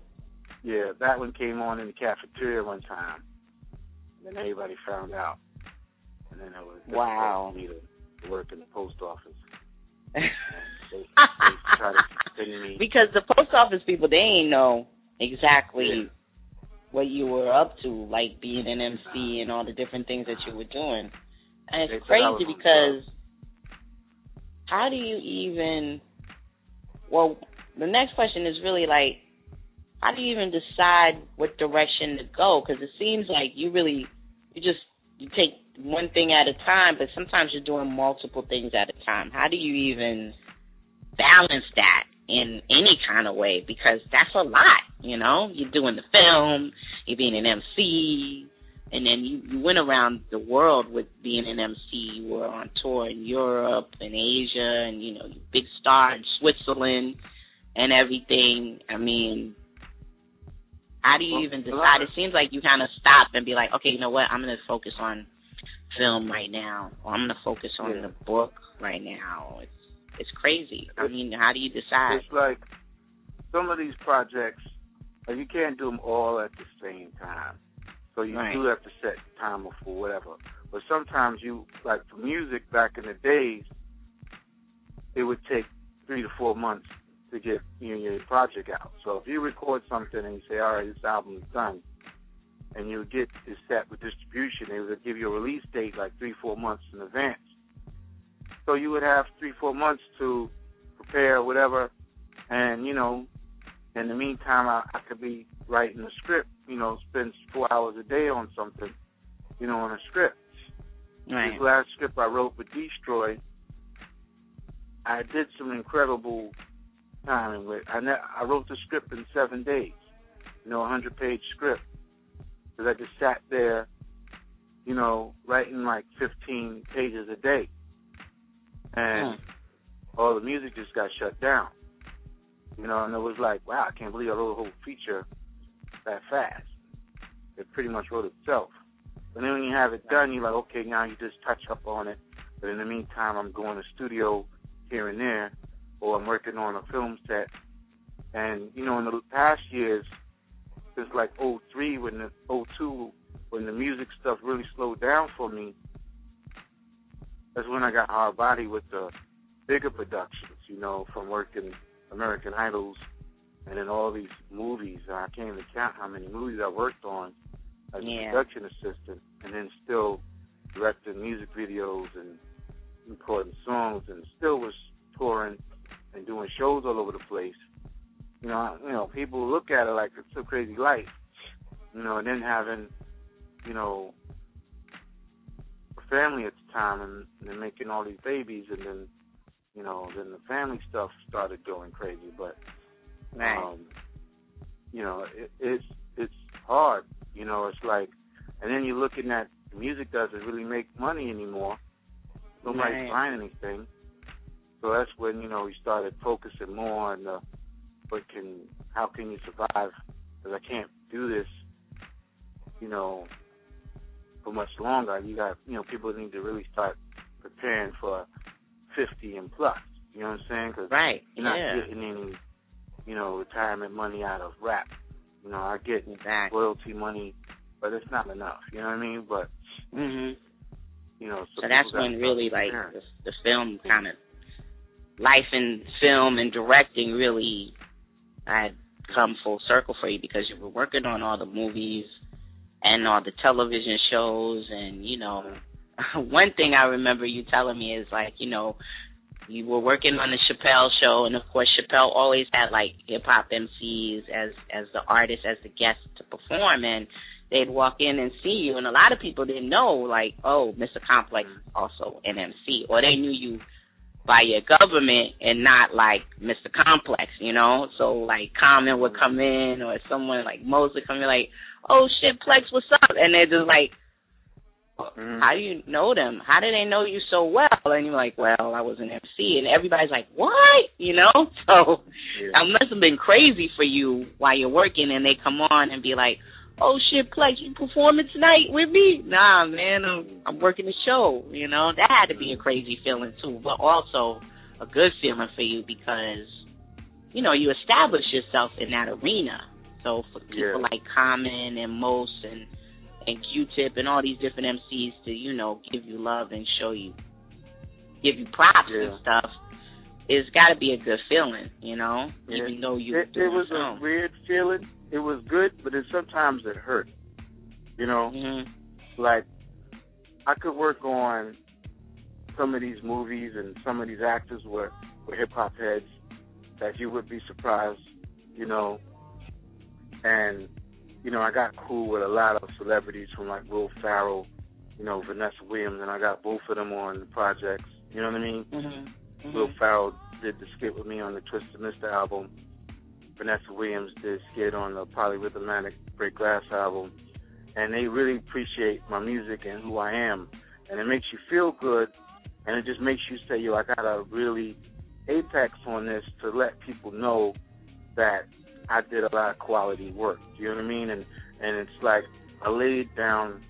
Yeah, that one came on in the cafeteria one time. Then everybody found out, and then it was Wow. me to, work in the post office. They, they tried to send me. because the post office people they ain't know exactly what you were up to, like being an MC and all the different things that you were doing. And it's crazy because how do you even? Well, the next question is really like, how do you even decide what direction to go? Because it seems like you really, you just you take one thing at a time, but sometimes you're doing multiple things at a time. How do you even balance that in any kind of way? Because that's a lot, you know. You're doing the film, you're being an MC, and then you, you went around the world with being an MC. You were on tour in Europe and Asia, and you know, big star in Switzerland and everything. I mean, how do you even decide? It seems like you kind of stop and be like, okay, you know what? I'm going to focus on film right now, or I'm going to focus on Yeah. the book right now. It's it's crazy. I mean, how do you decide? It's like some of these projects, you can't do them all at the same time. So you Right. do have to set timer for whatever. But sometimes you, like for music back in the days, it would take three to four months to get you know, your project out. So if you record something and you say, all right, this album is done, and you get it set with distribution, they would give you a release date like three, four months in advance. So you would have three, four months to prepare whatever, and you know, in the meantime, I, I could be writing a script. You know, spend four hours a day on something. You know, on a script. Right. This last script I wrote with Destroy, I did some incredible timing with. I ne- I wrote the script in seven days. You know, a hundred page script. Because I just sat there, you know, writing like fifteen pages a day, and hmm. all the music just got shut down. You know, and it was like, wow, I can't believe I wrote a whole feature that fast. It pretty much wrote itself. But then when you have it done, you're like, okay, now you just touch up on it. But in the meantime, I'm going to studio here and there, or I'm working on a film set. And you know, in the past years, since like '03, when the '02, when the music stuff really slowed down for me, that's when I got hard body with the bigger productions. You know, from working American Idols, and then all these movies. I can't even count how many movies I worked on as Yeah. a production assistant, and then still directing music videos and recording songs, and still was touring and doing shows all over the place. You know, you know, people look at it like it's a crazy life. You know, and then having, you know, a family at the time, and, then making all these babies, and then, you know, then the family stuff started going crazy. But Right. um, you know, it, it's it's hard. You know, it's like, and then you're looking at the music doesn't really make money anymore. Nobody's Right. buying anything. So that's when you know we started focusing more on the but can how can you survive? Because I can't do this, you know, for much longer. You got you know people need to really start preparing for fifty and plus. You know what I'm saying? Cause Right, You're not yeah. getting any, you know, retirement money out of rap. You know, I get Exactly. royalty money, but it's not enough. You know what I mean? But mm-hmm. you know, So people that's when really like the, the film kind of life in film and directing really had come full circle for you because you were working on all the movies and all the television shows. And you know one thing I remember you telling me is like you know you were working on the Chappelle show. And of course Chappelle always had like hip hop MCs as as the artist as the guest to perform. And they'd walk in and see you. And a lot of people didn't know like oh Mr. Complex is also an MC or they knew you by your government and not like Mr. Complex, you know? So like Common would come in or someone like Mosley come in like, Oh shit, Plex, what's up? And they're just like mm-hmm. how do you know them? How do they know you so well? And you're like, well, I was an MC, and everybody's like, what? You know? So Yeah. it must have been crazy for you while you're working, and they come on and be like, oh shit, Plex, you performing tonight with me? Nah, man, I'm, I'm working the show. You know, that had to be a crazy feeling too, but also a good feeling for you because, you know, you establish yourself in that arena. So for people Yeah. like Common and Mos and and Q-Tip and all these different MCs to you know give you love and show you, give you props and stuff, it's got to be a good feeling, you know. Yeah. Even though you it, it was a weird feeling. It was good, but then sometimes it hurt. You know, Mm-hmm. like I could work on some of these movies and some of these actors were were hip hop heads that you would be surprised, you know. And you know, I got cool with a lot of celebrities from like Will Ferrell, you know, Vanessa Williams, and I got both of them on the projects. You know what I mean? Mm-hmm. Will Ferrell did the skit with me on the Twisted Mister album. Vanessa Williams did skit on the Polyrhythmatic Break Glass album. And they really appreciate my music and who I am. And it makes you feel good and it just makes you say, yo, I got a really apex on this to let people know that I did a lot of quality work. Do you know what I mean? And and it's like I laid down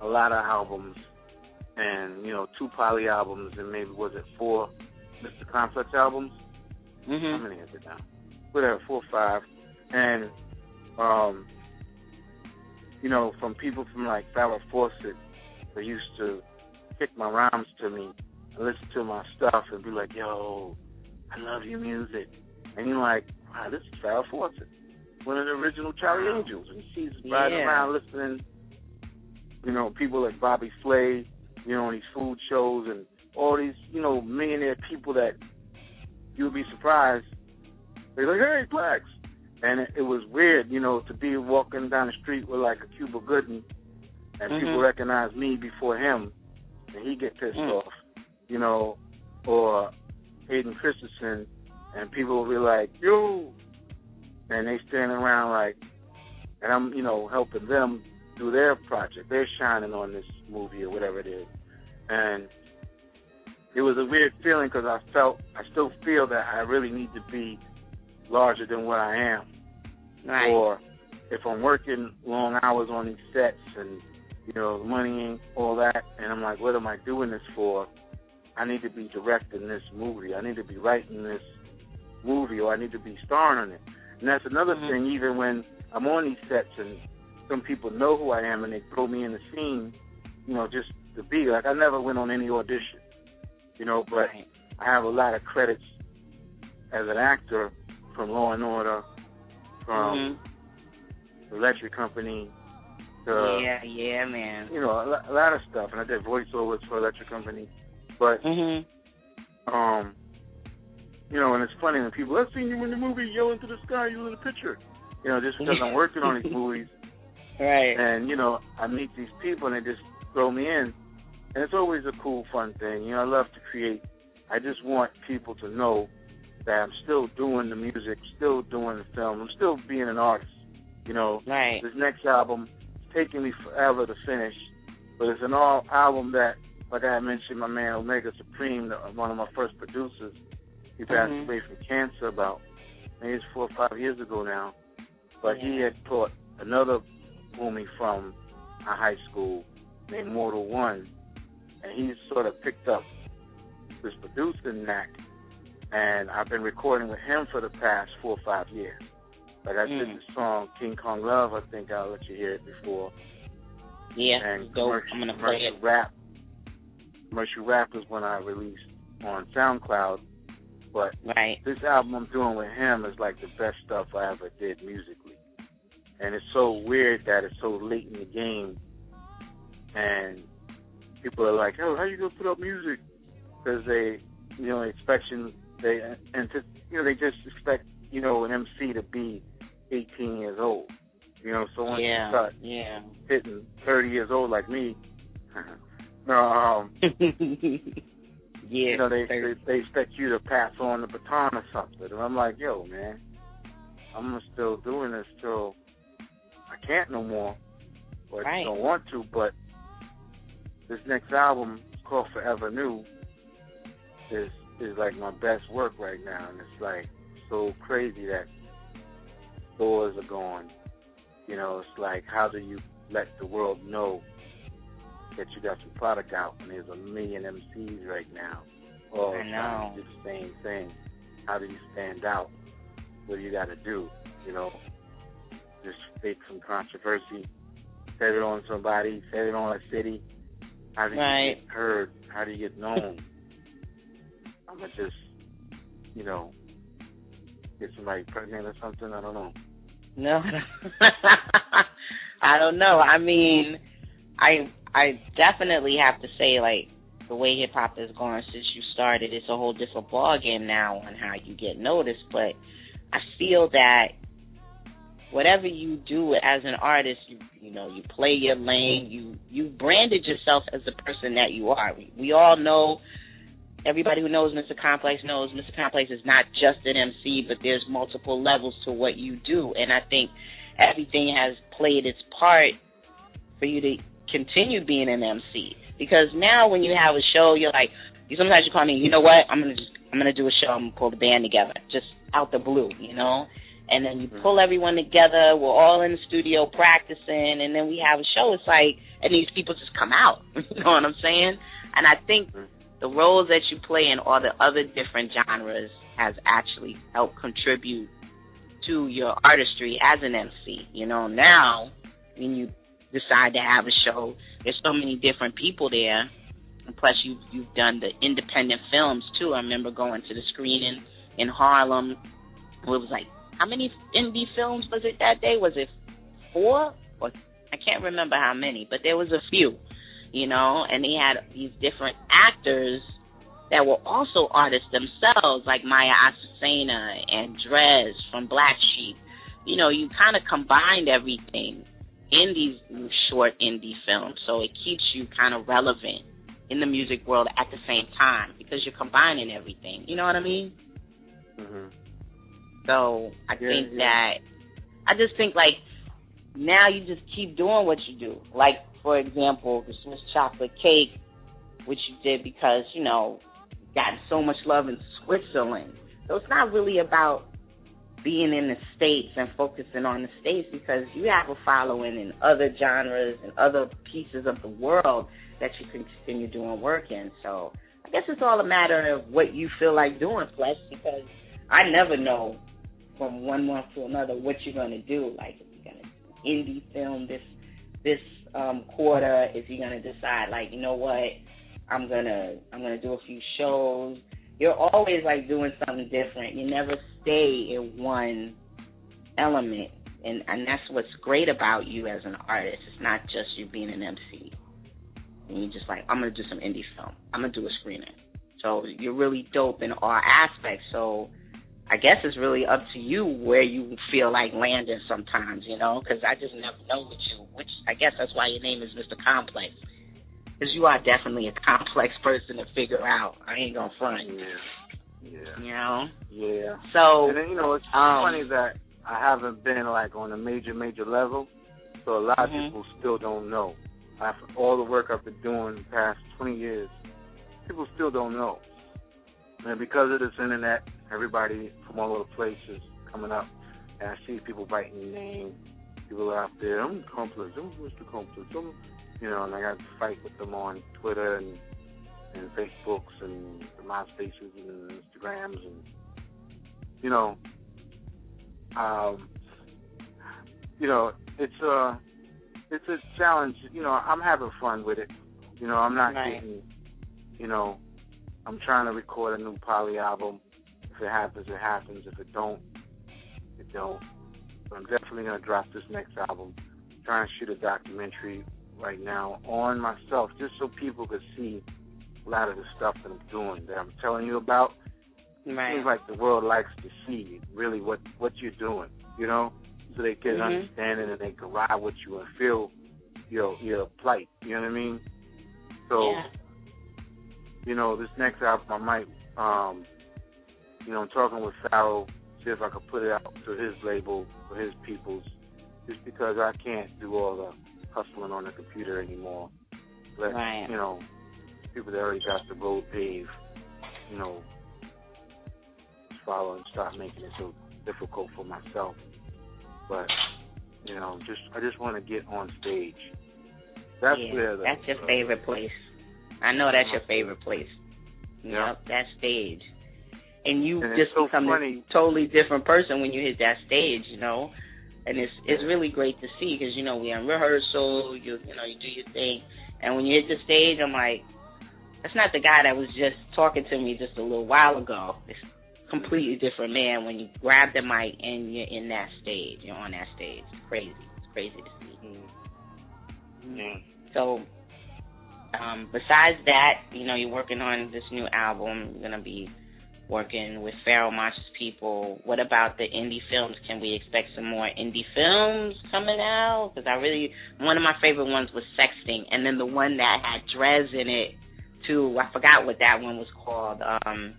a lot of albums and, you know, two poly albums and maybe was it four Mr. Complex albums? Mm-hmm. How many is it now? Whatever, four or five. And um you know, from people from like Farrah Fawcett that used to kick my rhymes to me and listen to my stuff and be like, Yo, I love your music and you're like, Wow, this is Farrah Fawcett. One of the original Charlie Angels. And she's riding Yeah. around listening you know, people like Bobby Flay, you know, on these food shows and all these, you know, millionaire people that you would be surprised. They're like, hey, Plex. And it, it was weird, you know, to be walking down the street with like a Cuba Gooding and Mhm. people recognize me before him and he get pissed Mm. off, you know, or Hayden Christensen and people will be like, yo, and they standing around like, and I'm, you know, helping them do their project. They're shining on this movie or whatever it is. And it was a weird feeling because I felt, I still feel that I really need to be larger than what I am. Right. Or if I'm working long hours on these sets and, you know, the money ain't all that, and I'm like, what am I doing this for? I need to be directing this movie. I need to be writing this movie, or I need to be starring in it. And that's another Mhm. thing. Even when I'm on these sets and some people know who I am and they throw me in the scene, you know, just to be like I never went on any audition, you know, but Right. I have a lot of credits as an actor from Law and Order, from Mhm. the Electric Company, to yeah, yeah, man. you know a, lo- a lot of stuff, and I did voiceovers for Electric Company, but Mhm. um, you know, and it's funny when people, I've seen you in the movie, yelling to the sky, you in the picture, you know, just because I'm working on these movies, Right. and you know, I meet these people and they just throw me in, and it's always a cool, fun thing. You know, I love to create. I just want people to know that I'm still doing the music, still doing the film, I'm still being an artist. You know, Right. this next album it's taking me forever to finish, but it's an all album that, like I mentioned, my man Omega Supreme, one of my first producers, he passed Mhm. away from cancer about maybe it's four or five years ago now. But he had taught another homie from our high school named Mortal One, and he sort of picked up this producing knack. And I've been recording with him for the past four or five years. Like I did Mm. the song King Kong Love. I think I'll let you hear it before. Yeah, and dope. commercial, I'm gonna play commercial it. rap. Commercial rap is when I released on SoundCloud. But right. this album I'm doing with him is like the best stuff I ever did musically. And it's so weird that it's so late in the game, and people are like, "Oh, how you gonna put up music?" Because they, you know, expecting they and to, you know they just expect you know an MC to be 18 years old. You know, so once Yeah, you start yeah. hitting 30 years old like me, um, yeah, you know, they, they they expect you to pass on the baton or something. And I'm like, yo, man, I'm still doing this till I can't no more, or I Right. just don't want to. But this next album, called Forever New, is is like my best work right now, and it's like so crazy that doors are going. You know, it's like how do you let the world know that you got some product out when there's a million MCs right now all trying to do the same thing. How do you stand out? What do you got to do? You know, just fake some controversy, set it on somebody, set it on a city. How do you Right. get heard? How do you get known? I'm gonna just, you know, get somebody pregnant or something. I don't know. No, I don't know. I mean, I I definitely have to say, like, the way hip hop has gone since you started, it's a whole different ball game now on how you get noticed. But I feel that whatever you do as an artist, you you know, you play your lane. You you branded yourself as the person that you are. We, we all know. Everybody who knows Mr. Complex knows Mr. Complex is not just an MC, but there's multiple levels to what you do, and I think everything has played its part for you to continue being an MC. Because now when you have a show, you're like, you sometimes you call me, you know what? I'm gonna just I'm gonna do a show. I'm gonna pull the band together, just out the blue, you know. And then you mm-hmm. pull everyone together. We're all in the studio practicing, and then we have a show. It's like, and these people just come out. you know what I'm saying? And I think mm-hmm. The roles that you play in all the other different genres has actually helped contribute to your artistry as an MC. You know, now when you decide to have a show, there's so many different people there. And plus, you've you've done the independent films too. I remember going to the screening in Harlem. It was like how many indie films was it that day? Was it four or I can't remember how many, but there was a few, you know. And they had these different actors that were also artists themselves, like Maya Azucena and Dres from Black Sheep. You know, you kind of combined everything in these short indie films, so it keeps you kind of relevant in the music world at the same time because you're combining everything. You know what I mean? hmm So I Yeah, think yeah. that I just think like now you just keep doing what you do. Like for example, the Swiss chocolate cake, which you did because you know got so much love in Switzerland. So it's not really about being in the states and focusing on the states because you have a following in other genres and other pieces of the world that you can continue doing work in. So I guess it's all a matter of what you feel like doing, Plex, because I never know from one month to another what you're gonna do. Like if you're gonna indie film this this um quarter, if you're gonna decide like, you know what, I'm gonna I'm gonna do a few shows. You're always like doing something different. You never stay in one element. And and that's what's great about you as an artist. It's not just you being an MC. And you're just like, I'm gonna do some indie film. I'm gonna do a screening. So you're really dope in all aspects. So I guess it's really up to you where you feel like landing sometimes, you know, because I just never know what you. Which I guess that's why your name is Mr. Complex, because you are definitely a complex person to figure out. I ain't gonna front. Yeah. Yeah. You know. Yeah. So and then you know it's um, funny that I haven't been like on a major major level, so a lot Mhm. of people still don't know. After all the work I've been doing the past 20 years, people still don't know. And because of this internet, everybody from all over the place is coming up, and I see people writing their name. People are out there. I'm complex. I'm Mr. Complex. I'm, you know, and I got to fight with them on Twitter and and Facebooks and MySpaces and Instagrams and you know, um, you know, it's a it's a challenge. You know, I'm having fun with it. You know, I'm not Right. getting. You know, I'm trying to record a new poly album. If it happens, it happens. If it don't, it don't. But I'm definitely gonna drop this next album. trying to shoot a documentary right now on myself, just so people could see a lot of the stuff that I'm doing, that I'm telling you about. It Right. seems like the world likes to see really what what you're doing, you know, so they can Mhm. understand it and they can ride with you and feel your your plight. You know what I mean? So, Yeah. You know, this next album I might, um, you know, I'm talking with Pharoahe, see if I could put it out to his label for his peoples, just because I can't do all the hustling on the computer anymore. Let Right. you know, people that already got the road paved, you know, follow and stop making it so difficult for myself. But you know, just I just want to get on stage. That's yeah, where the, that's your favorite place. I know that's your favorite place. Yeah. Yep, that stage. And you And just so become funny. a totally different person when you hit that stage, you know. And it's it's really great to see because you know we're in rehearsal, you you know you do your thing, and when you hit the stage, I'm like, that's not the guy that was just talking to me just a little while ago. It's a completely different man when you grab the mic and you're in that stage, you're on that stage. It's crazy. It's crazy to see. Mm-hmm. Yeah. So, um, besides that, you know, you're working on this new album. You're gonna be working with Pharoahe Monch's people. What about the indie films? Can we expect some more indie films coming out? Because I really, one of my favorite ones was Sexting, and then the one that had Dres in it too. I forgot what that one was called. Um,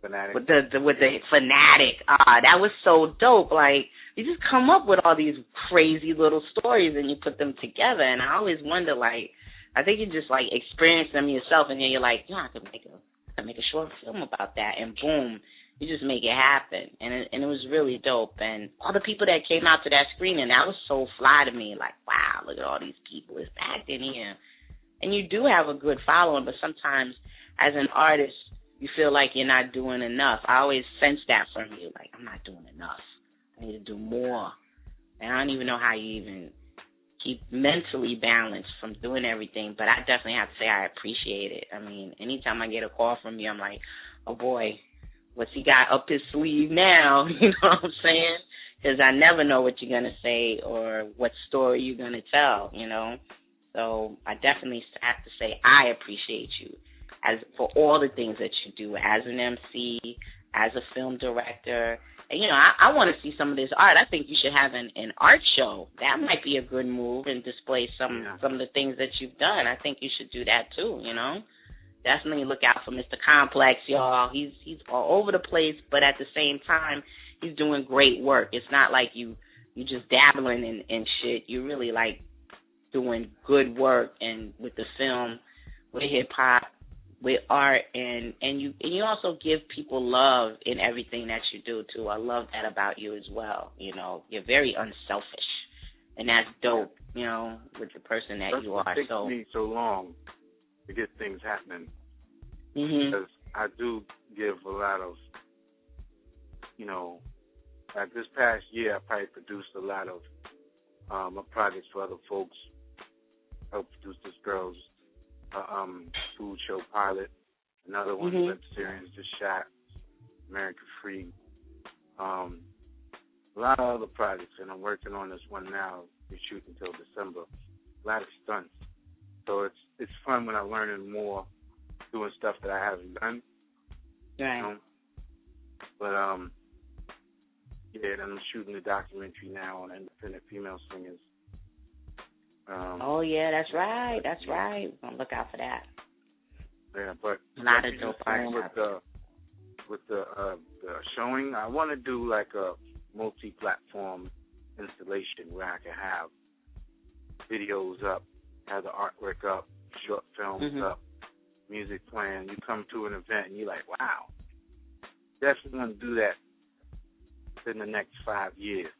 fanatic. with the, the with the fanatic. Ah, that was so dope. Like you just come up with all these crazy little stories and you put them together. And I always wonder, like, I think you just like experience them yourself, and then you're like, yeah, I could make a I could make a short film about that, and boom. You just make it happen, and it, and it was really dope. And all the people that came out to that screening, that was so fly to me. Like, wow, look at all these people. It's packed in here, and you do have a good following. But sometimes, as an artist, you feel like you're not doing enough. I always sense that from you. Like, I'm not doing enough. I need to do more. And I don't even know how you even keep mentally balanced from doing everything. But I definitely have to say I appreciate it. I mean, anytime I get a call from you, I'm like, oh boy, what's he got up his sleeve now? You know what I'm saying? Because I never know what you're gonna say or what story you're gonna tell. You know. So I definitely have to say I appreciate you as for all the things that you do as an MC, as a film director. You know, I, I want to see some of this art. I think you should have an, an art show. That might be a good move and display some some of the things that you've done. I think you should do that too. You know, definitely look out for Mr. Complex, y'all. He's he's all over the place, but at the same time, he's doing great work. It's not like you you just dabbling in, in shit. You're really like doing good work and with the film, with hip hop, with art and and you and you also give people love in everything that you do too. I love that about you as well. You know, you're very unselfish, and that's dope. You know, with the person that That's you are. takes So, me so long to get things happening mhm, because I do give a lot of, you know, like this past year I probably produced a lot of um projects for other folks. Helped produce this girl's uh, um food show pilot, another one Mhm. web series just shot, America Free. Um, a lot of other projects, and I'm working on this one now. We shoot until December. A lot of stunts, so it's it's fun when I'm learning more, doing stuff that I haven't done. right. You know? But um, yeah, and I'm shooting a documentary now on independent female singers. Um, Oh yeah, that's right. That's right. We're gonna look out for that. Yeah, but A lot of dope artists with the with the uh, the showing. I want to do like a multi-platform installation where I can have videos up, have the artwork up, short films Mhm. up, music playing. You come to an event and you're like, wow, definitely to do that within the next five years.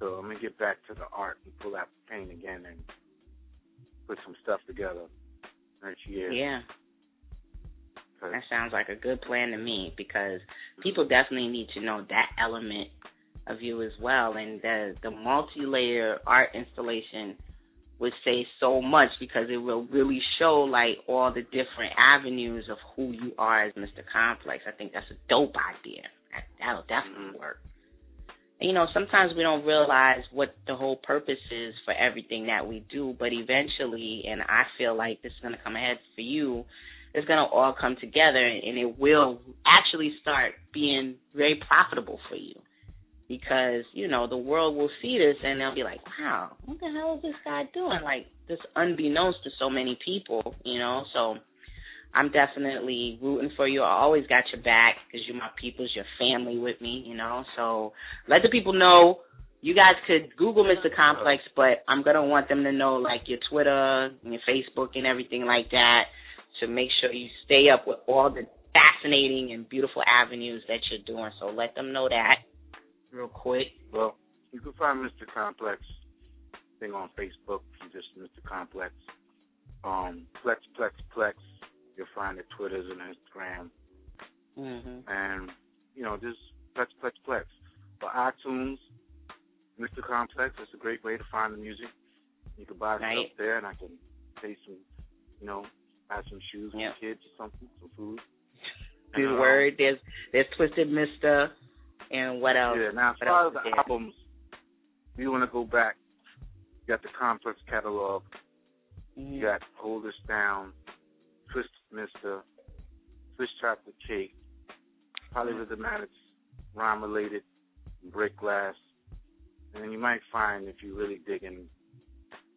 So I'm gonna get back to the art and pull out the paint again and put some stuff together next year. Yeah. That sounds like a good plan to me because people definitely need to know that element of you as well, and the the multi-layer art installation would say so much because it will really show like all the different avenues of who you are as Mr. Complex. I think that's a dope idea. That, that'll definitely mm-hmm. work. You know, sometimes we don't realize what the whole purpose is for everything that we do, but eventually, and I feel like this is going to come ahead for you, it's going to all come together and it will actually start being very profitable for you because you know the world will see this and they'll be like, "Wow, what the hell is this guy doing?" Like this, unbeknownst to so many people, you know. So I'm definitely rooting for you. I always got your back because you're my people's, your family with me, you know. So let the people know. You guys could Google Mr. Complex, but I'm gonna want them to know like your Twitter and your Facebook and everything like that to make sure you stay up with all the fascinating and beautiful avenues that you're doing. So let them know that real quick. Well, you can find Mr. Complex thing on Facebook. Just Mr. Complex. Um, Plex Plex Plex. You'll find the Twitters and Instagram. Mm-hmm. And you know, just Plex Plex Plex. For iTunes, Mr. Complex. It's a great way to find the music. You can buy Right. stuff there, and I can pay some, you know, buy some shoes for Yep. the kids or something, some food. Good And, um, word. There's there's Twisted Mister and what else? Yeah, now as What far as the there? albums, you want to go back, you got the Complex catalog, Mm-hmm. you got Hold Us Down, Twisted Mister, Swiss Chocolate Cake, Polyrhythm Addicts, Rhyme Related, Break Glass, and then you might find if you really digging,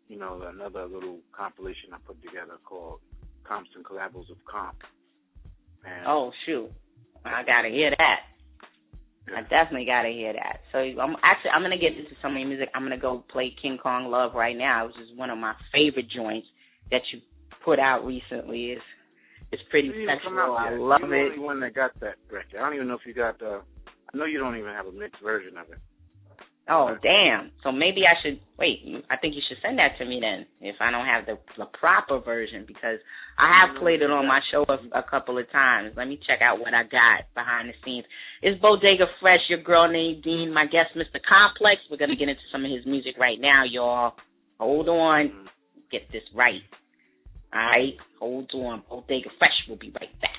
you know, another little compilation I put together called Comps and Collabos of Comp. And Oh shoot, I gotta hear that. I definitely gotta hear that. So I'm actually I'm gonna get into some of your music. I'm gonna go play King Kong Love right now, which is one of my favorite joints that you put out recently. is it's pretty You didn't come sexual. I love You're the it. only one that got that record. I don't even know if you got the. I know you don't even have a mixed version of it. Oh damn! So maybe I should wait. I think you should send that to me then, if I don't have the the proper version, because I have played it on my show a, a couple of times. Let me check out what I got behind the scenes. It's Bodega Fresh, your girl Nadine, my guest Mr. Complex. We're gonna get into some of his music right now, y'all. Hold on, mm-hmm. get this right. All right, hold on. Bodega Fresh. We'll be right back.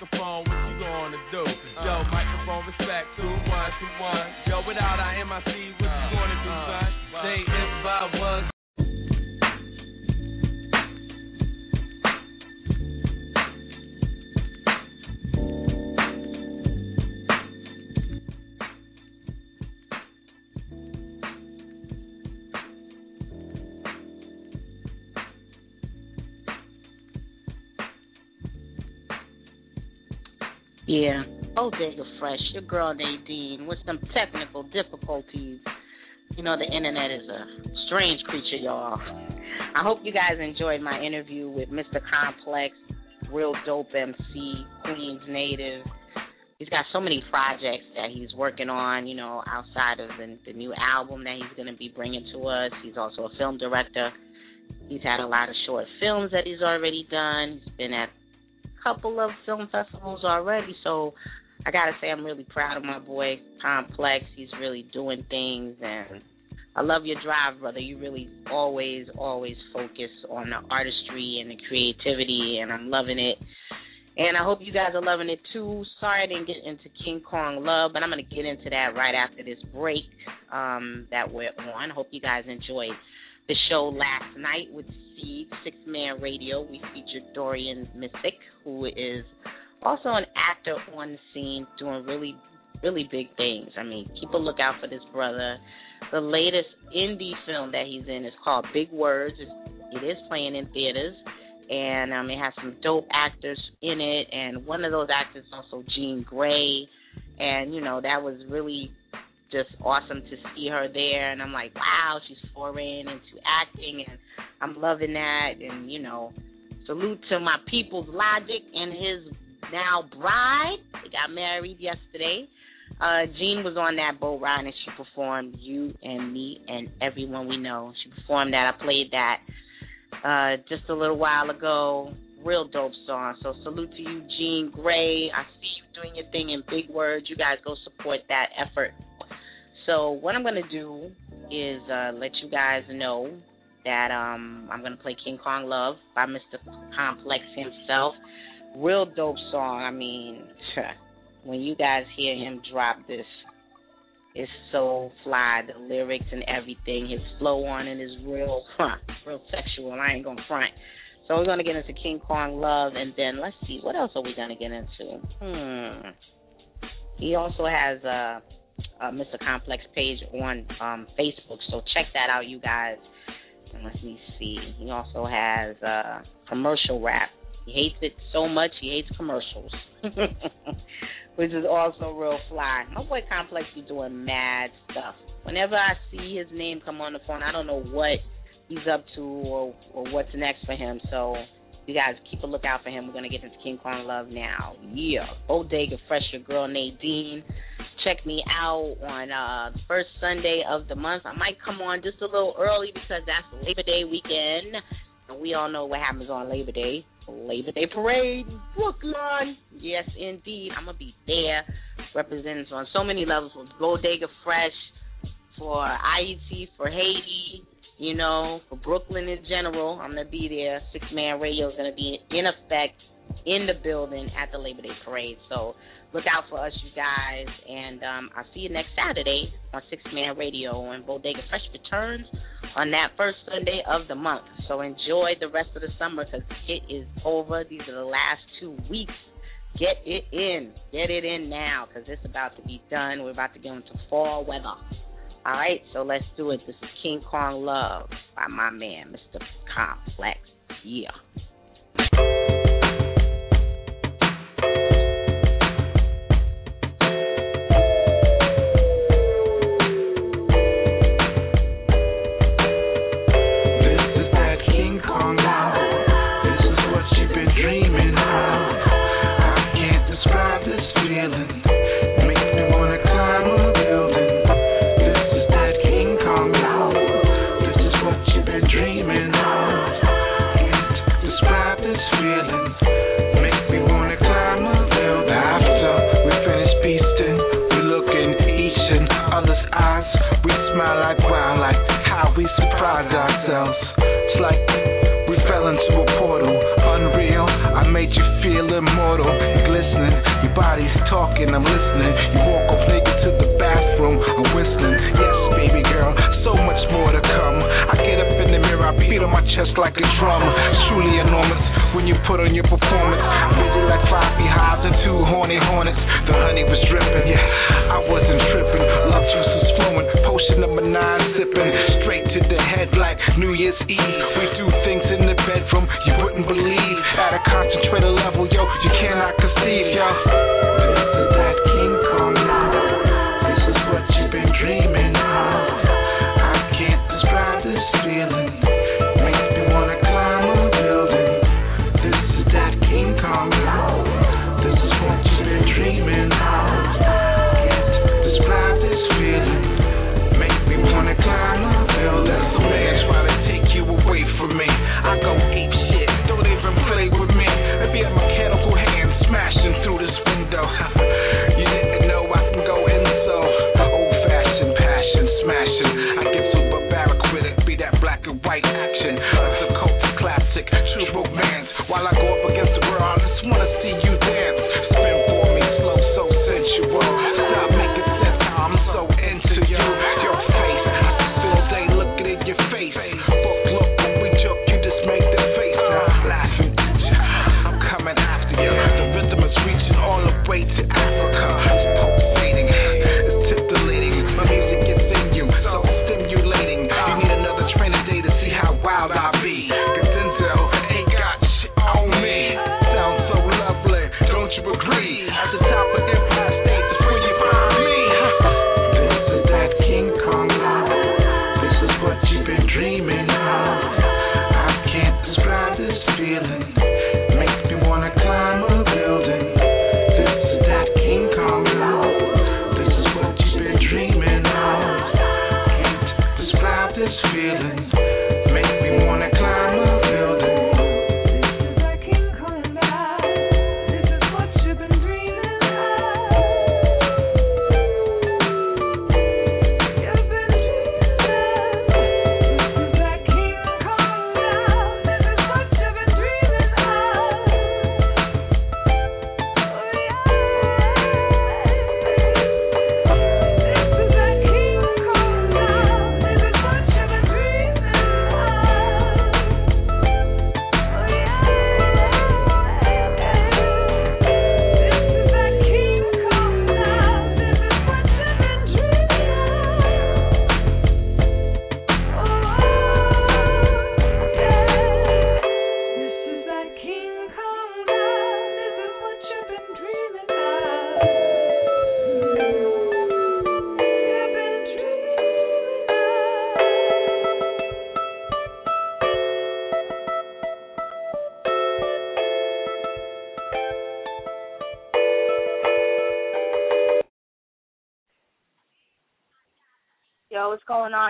Microphone, Yeah. Bodega Fresh, your girl Nadine, with some technical difficulties. You know, the internet is a strange creature, y'all. I hope you guys enjoyed my interview with Mr. Complex, real dope MC, Queens native. He's got so many projects that he's working on, you know, outside of the, the new album that he's going to be bringing to us. He's also a film director. He's had a lot of short films that he's already done. He's been at couple of film festivals already, so I gotta say I'm really proud of my boy Complex. He's really doing things, and I love your drive, brother. You really always, always focus on the artistry and the creativity, and I'm loving it. And I hope you guys are loving it too. Sorry I didn't get into King Kong Love, but I'm gonna get into that right after this break um, that we're on. Hope you guys enjoyed the show last night with Seed Six Man Radio. We featured Dorian Missick, who is also an actor on the scene doing really, really big things. I mean, keep a lookout for this brother. The latest indie film that he's in is called Big Words. It is playing in theaters, and um, it has some dope actors in it. And one of those actors is also Jean Grae, and you know that was really just awesome to see her there. And I'm like, wow, she's foraying into acting, and I'm loving that. And you know, salute to my people's Logic and his now bride. They got married yesterday. Uh, Jean was on that boat ride and she performed You and Me and Everyone We Know. She performed that. I played that uh, just a little while ago. Real dope song. So salute to you, Jean Grae. I see you doing your thing in big words. You guys go support that effort. So what I'm gonna do is uh, let you guys know that um, I'm gonna play King Kong Love by Mr. Complex himself real dope song. I mean, when you guys hear him drop this, it's so fly. The lyrics and everything, his flow on it is real, huh, real sexual. I ain't gonna front. So we're gonna get into King Kong Love, and then let's see what else are we gonna get into. Hmm. He also has a, a Mr. Complex page on um, Facebook, so check that out, you guys. And let me see. He also has uh, commercial rap he hates it so much he hates commercials, which is also real fly. My boy Complex is doing mad stuff. Whenever I see his name come on the phone, I don't know what he's up to or or what's next for him. So you guys keep a lookout for him. We're gonna get into King Kong Love now. Yeah, Bodega Fresh, your girl Nadine. Check me out on uh the first Sunday of the month. I might come on just a little early because that's Labor Day weekend, and we all know what happens on Labor Day. Labor Day Parade, Brooklyn. Yes, indeed. I'm going to be there representing on so many levels with Bodega Fresh, for IET, for Haiti, you know, for Brooklyn in general. I'm going to be there. Six Man Radio is going to be in effect in the building at the Labor Day Parade. So look out for us, you guys. And um, I'll see you next Saturday on Six Man Radio. And Bodega Fresh returns on that first Sunday of the month. So enjoy the rest of the summer because it is over. These are the last two weeks. Get it in. Get it in now because it's about to be done. We're about to go into fall weather. All right, so let's do it. This is King Kong Love by my man, Mr. Complex. Yeah. Talking, I'm listening. You walk off naked to the bathroom, I'm whistling. Yes, baby girl, so much more to come. I get up in the mirror, I beat on my chest like a drum. Truly enormous when you put on your performance. Busy like five beehives and two horny hornets. The honey was dripping, yeah, I wasn't tripping. Love juice was flowing, potion number nine, sipping straight to the head like New Year's Eve. We do things in the bedroom you wouldn't believe. At a concentrated level, yo, you cannot conceive, yo. That King Kong now.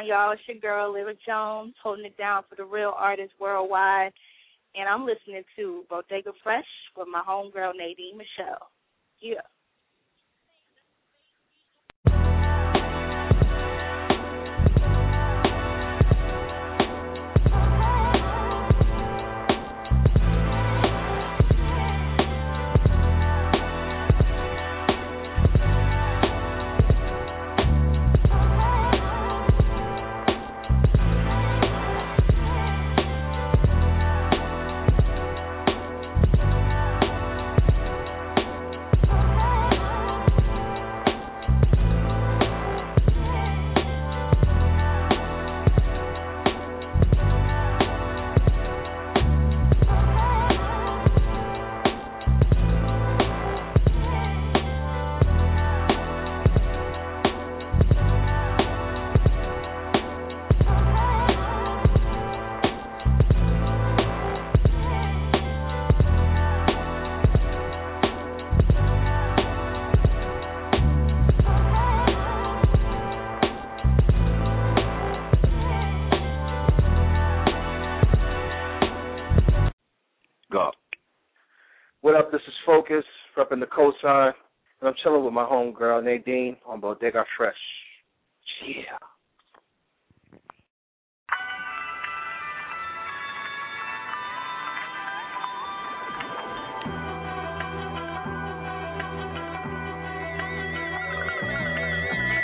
Y'all? It's your girl, Lyra Jones, holding it down for the real artists worldwide. And I'm listening to Bodega Fresh with my homegirl, Nadine Michel. Yeah. Repping the cosign, and I'm chilling with my homegirl Nadine on Bodega Fresh. Yeah.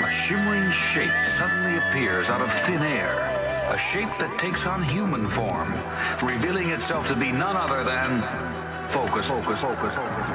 A shimmering shape suddenly appears out of thin air. A shape that takes on human form, revealing itself to be none other than focus, focus, focus, focus.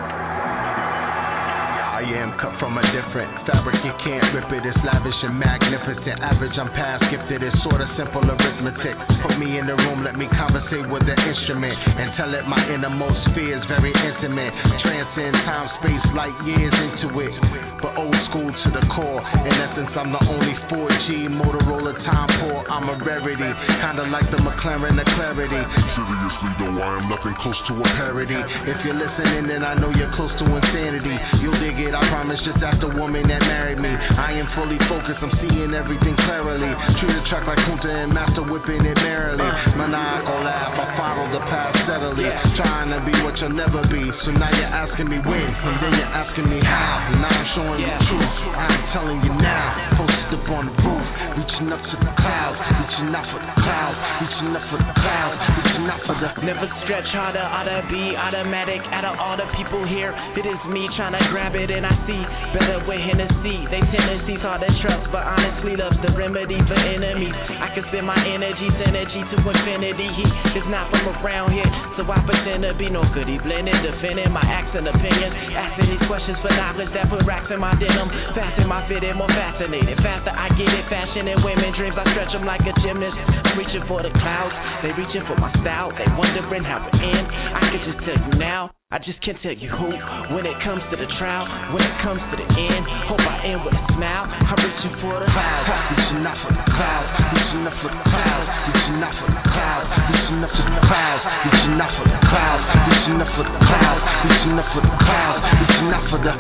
Am cut from a different fabric, you can't rip it. It's lavish and magnificent. Average, I'm past gifted. It's sort of simple arithmetic. Put me in the room, let me conversate with the instrument and tell it my innermost fears, very intimate. Transcend time, space, light years into it. But old school to the core. In essence, I'm the only 4G Motorola time poor. I'm a rarity, kinda like the McLaren, the clarity. Seriously though, I am nothing close to a parody. If you're listening, then I know you're close to insanity. You'll dig it, I promise. Just ask the woman that married me. I am fully focused, I'm seeing everything clearly. Treat the track like Kunta and Master whipping it merrily. Maniacal laugh, I follow the path steadily. Trying to be what you'll never be. So now you're asking me when, and then you're asking me how. And now I'm showing you truth. I'm telling you now. Up on the roof, reaching up to the clouds, reaching out for the clouds, reaching up for the clouds, reaching out for the Never stretch harder, oughta be automatic. Out of all the people here, it is me trying to grab it, and I see better with Hennessy. They tendencies hard to trust, but honestly, love's the remedy for enemies. I can spend my energy, synergy to infinity. He is not from around here, so I pretend to be no goody blended, defending my acts and opinions. Asking these questions for knowledge that put racks in my denim. Fasten my fitting, more fascinated. Faster I get it, fashion and women dreams. I stretch them like a gymnast. Reaching for the clouds, they reaching for my style. They wondering how it end. I can just tell you now. I just can't tell you who. When it comes to the trial, when it comes to the end, hope I end with a smile. I'm reaching for the clouds, reaching out for the clouds, reaching up for the clouds, reaching out for the clouds, reaching up for the clouds, reaching out for the clouds, reaching up for the clouds, reaching up for the clouds, reaching out for the.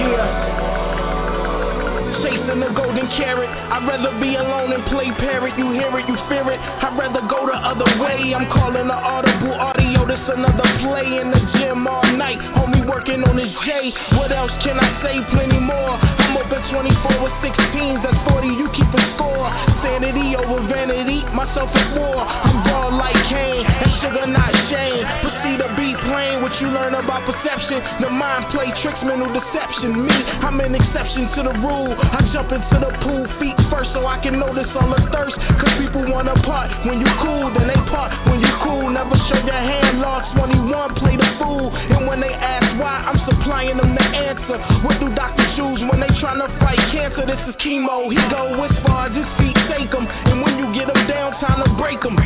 Yeah. Chasing the golden carrot. I'd rather be alone and play parrot. You hear it, you fear it. I'd rather go the other way. I'm calling the audible audio. This another play in the gym all night. Homie working on his J. What else can I say? Plenty more. I'm open 24 with 16s. That's 40. You keep a score. Sanity over vanity. Myself at war. I'm raw like Kane. And sugar not Shane. Proceed to be plain. What you learn about perception. The mind play tricks, mental deception. Me, I'm an exception to the rule. I jump into the pool feet first so I can notice all the thirst. Cause people wanna part when you cool, then they part when you cool. Never show your hand, lost 21, play the fool. And when they ask why, I'm supplying them the answer. What do doctors choose when they tryna fight cancer? This is chemo. He go as far as his feet take him. And when you get him down, time to break him.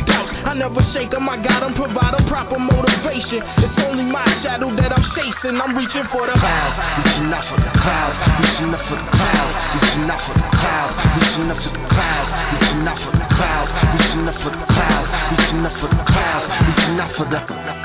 I never shake him. I got him, provide him proper motivation. It's only my shadow that I'm chasing. I'm reaching for the clouds, reaching out for the clouds, reaching up for the clouds, reaching out for the clouds, reaching up for the clouds, reaching out for the clouds, reaching up for the clouds, reaching up for the clouds, reaching out for the.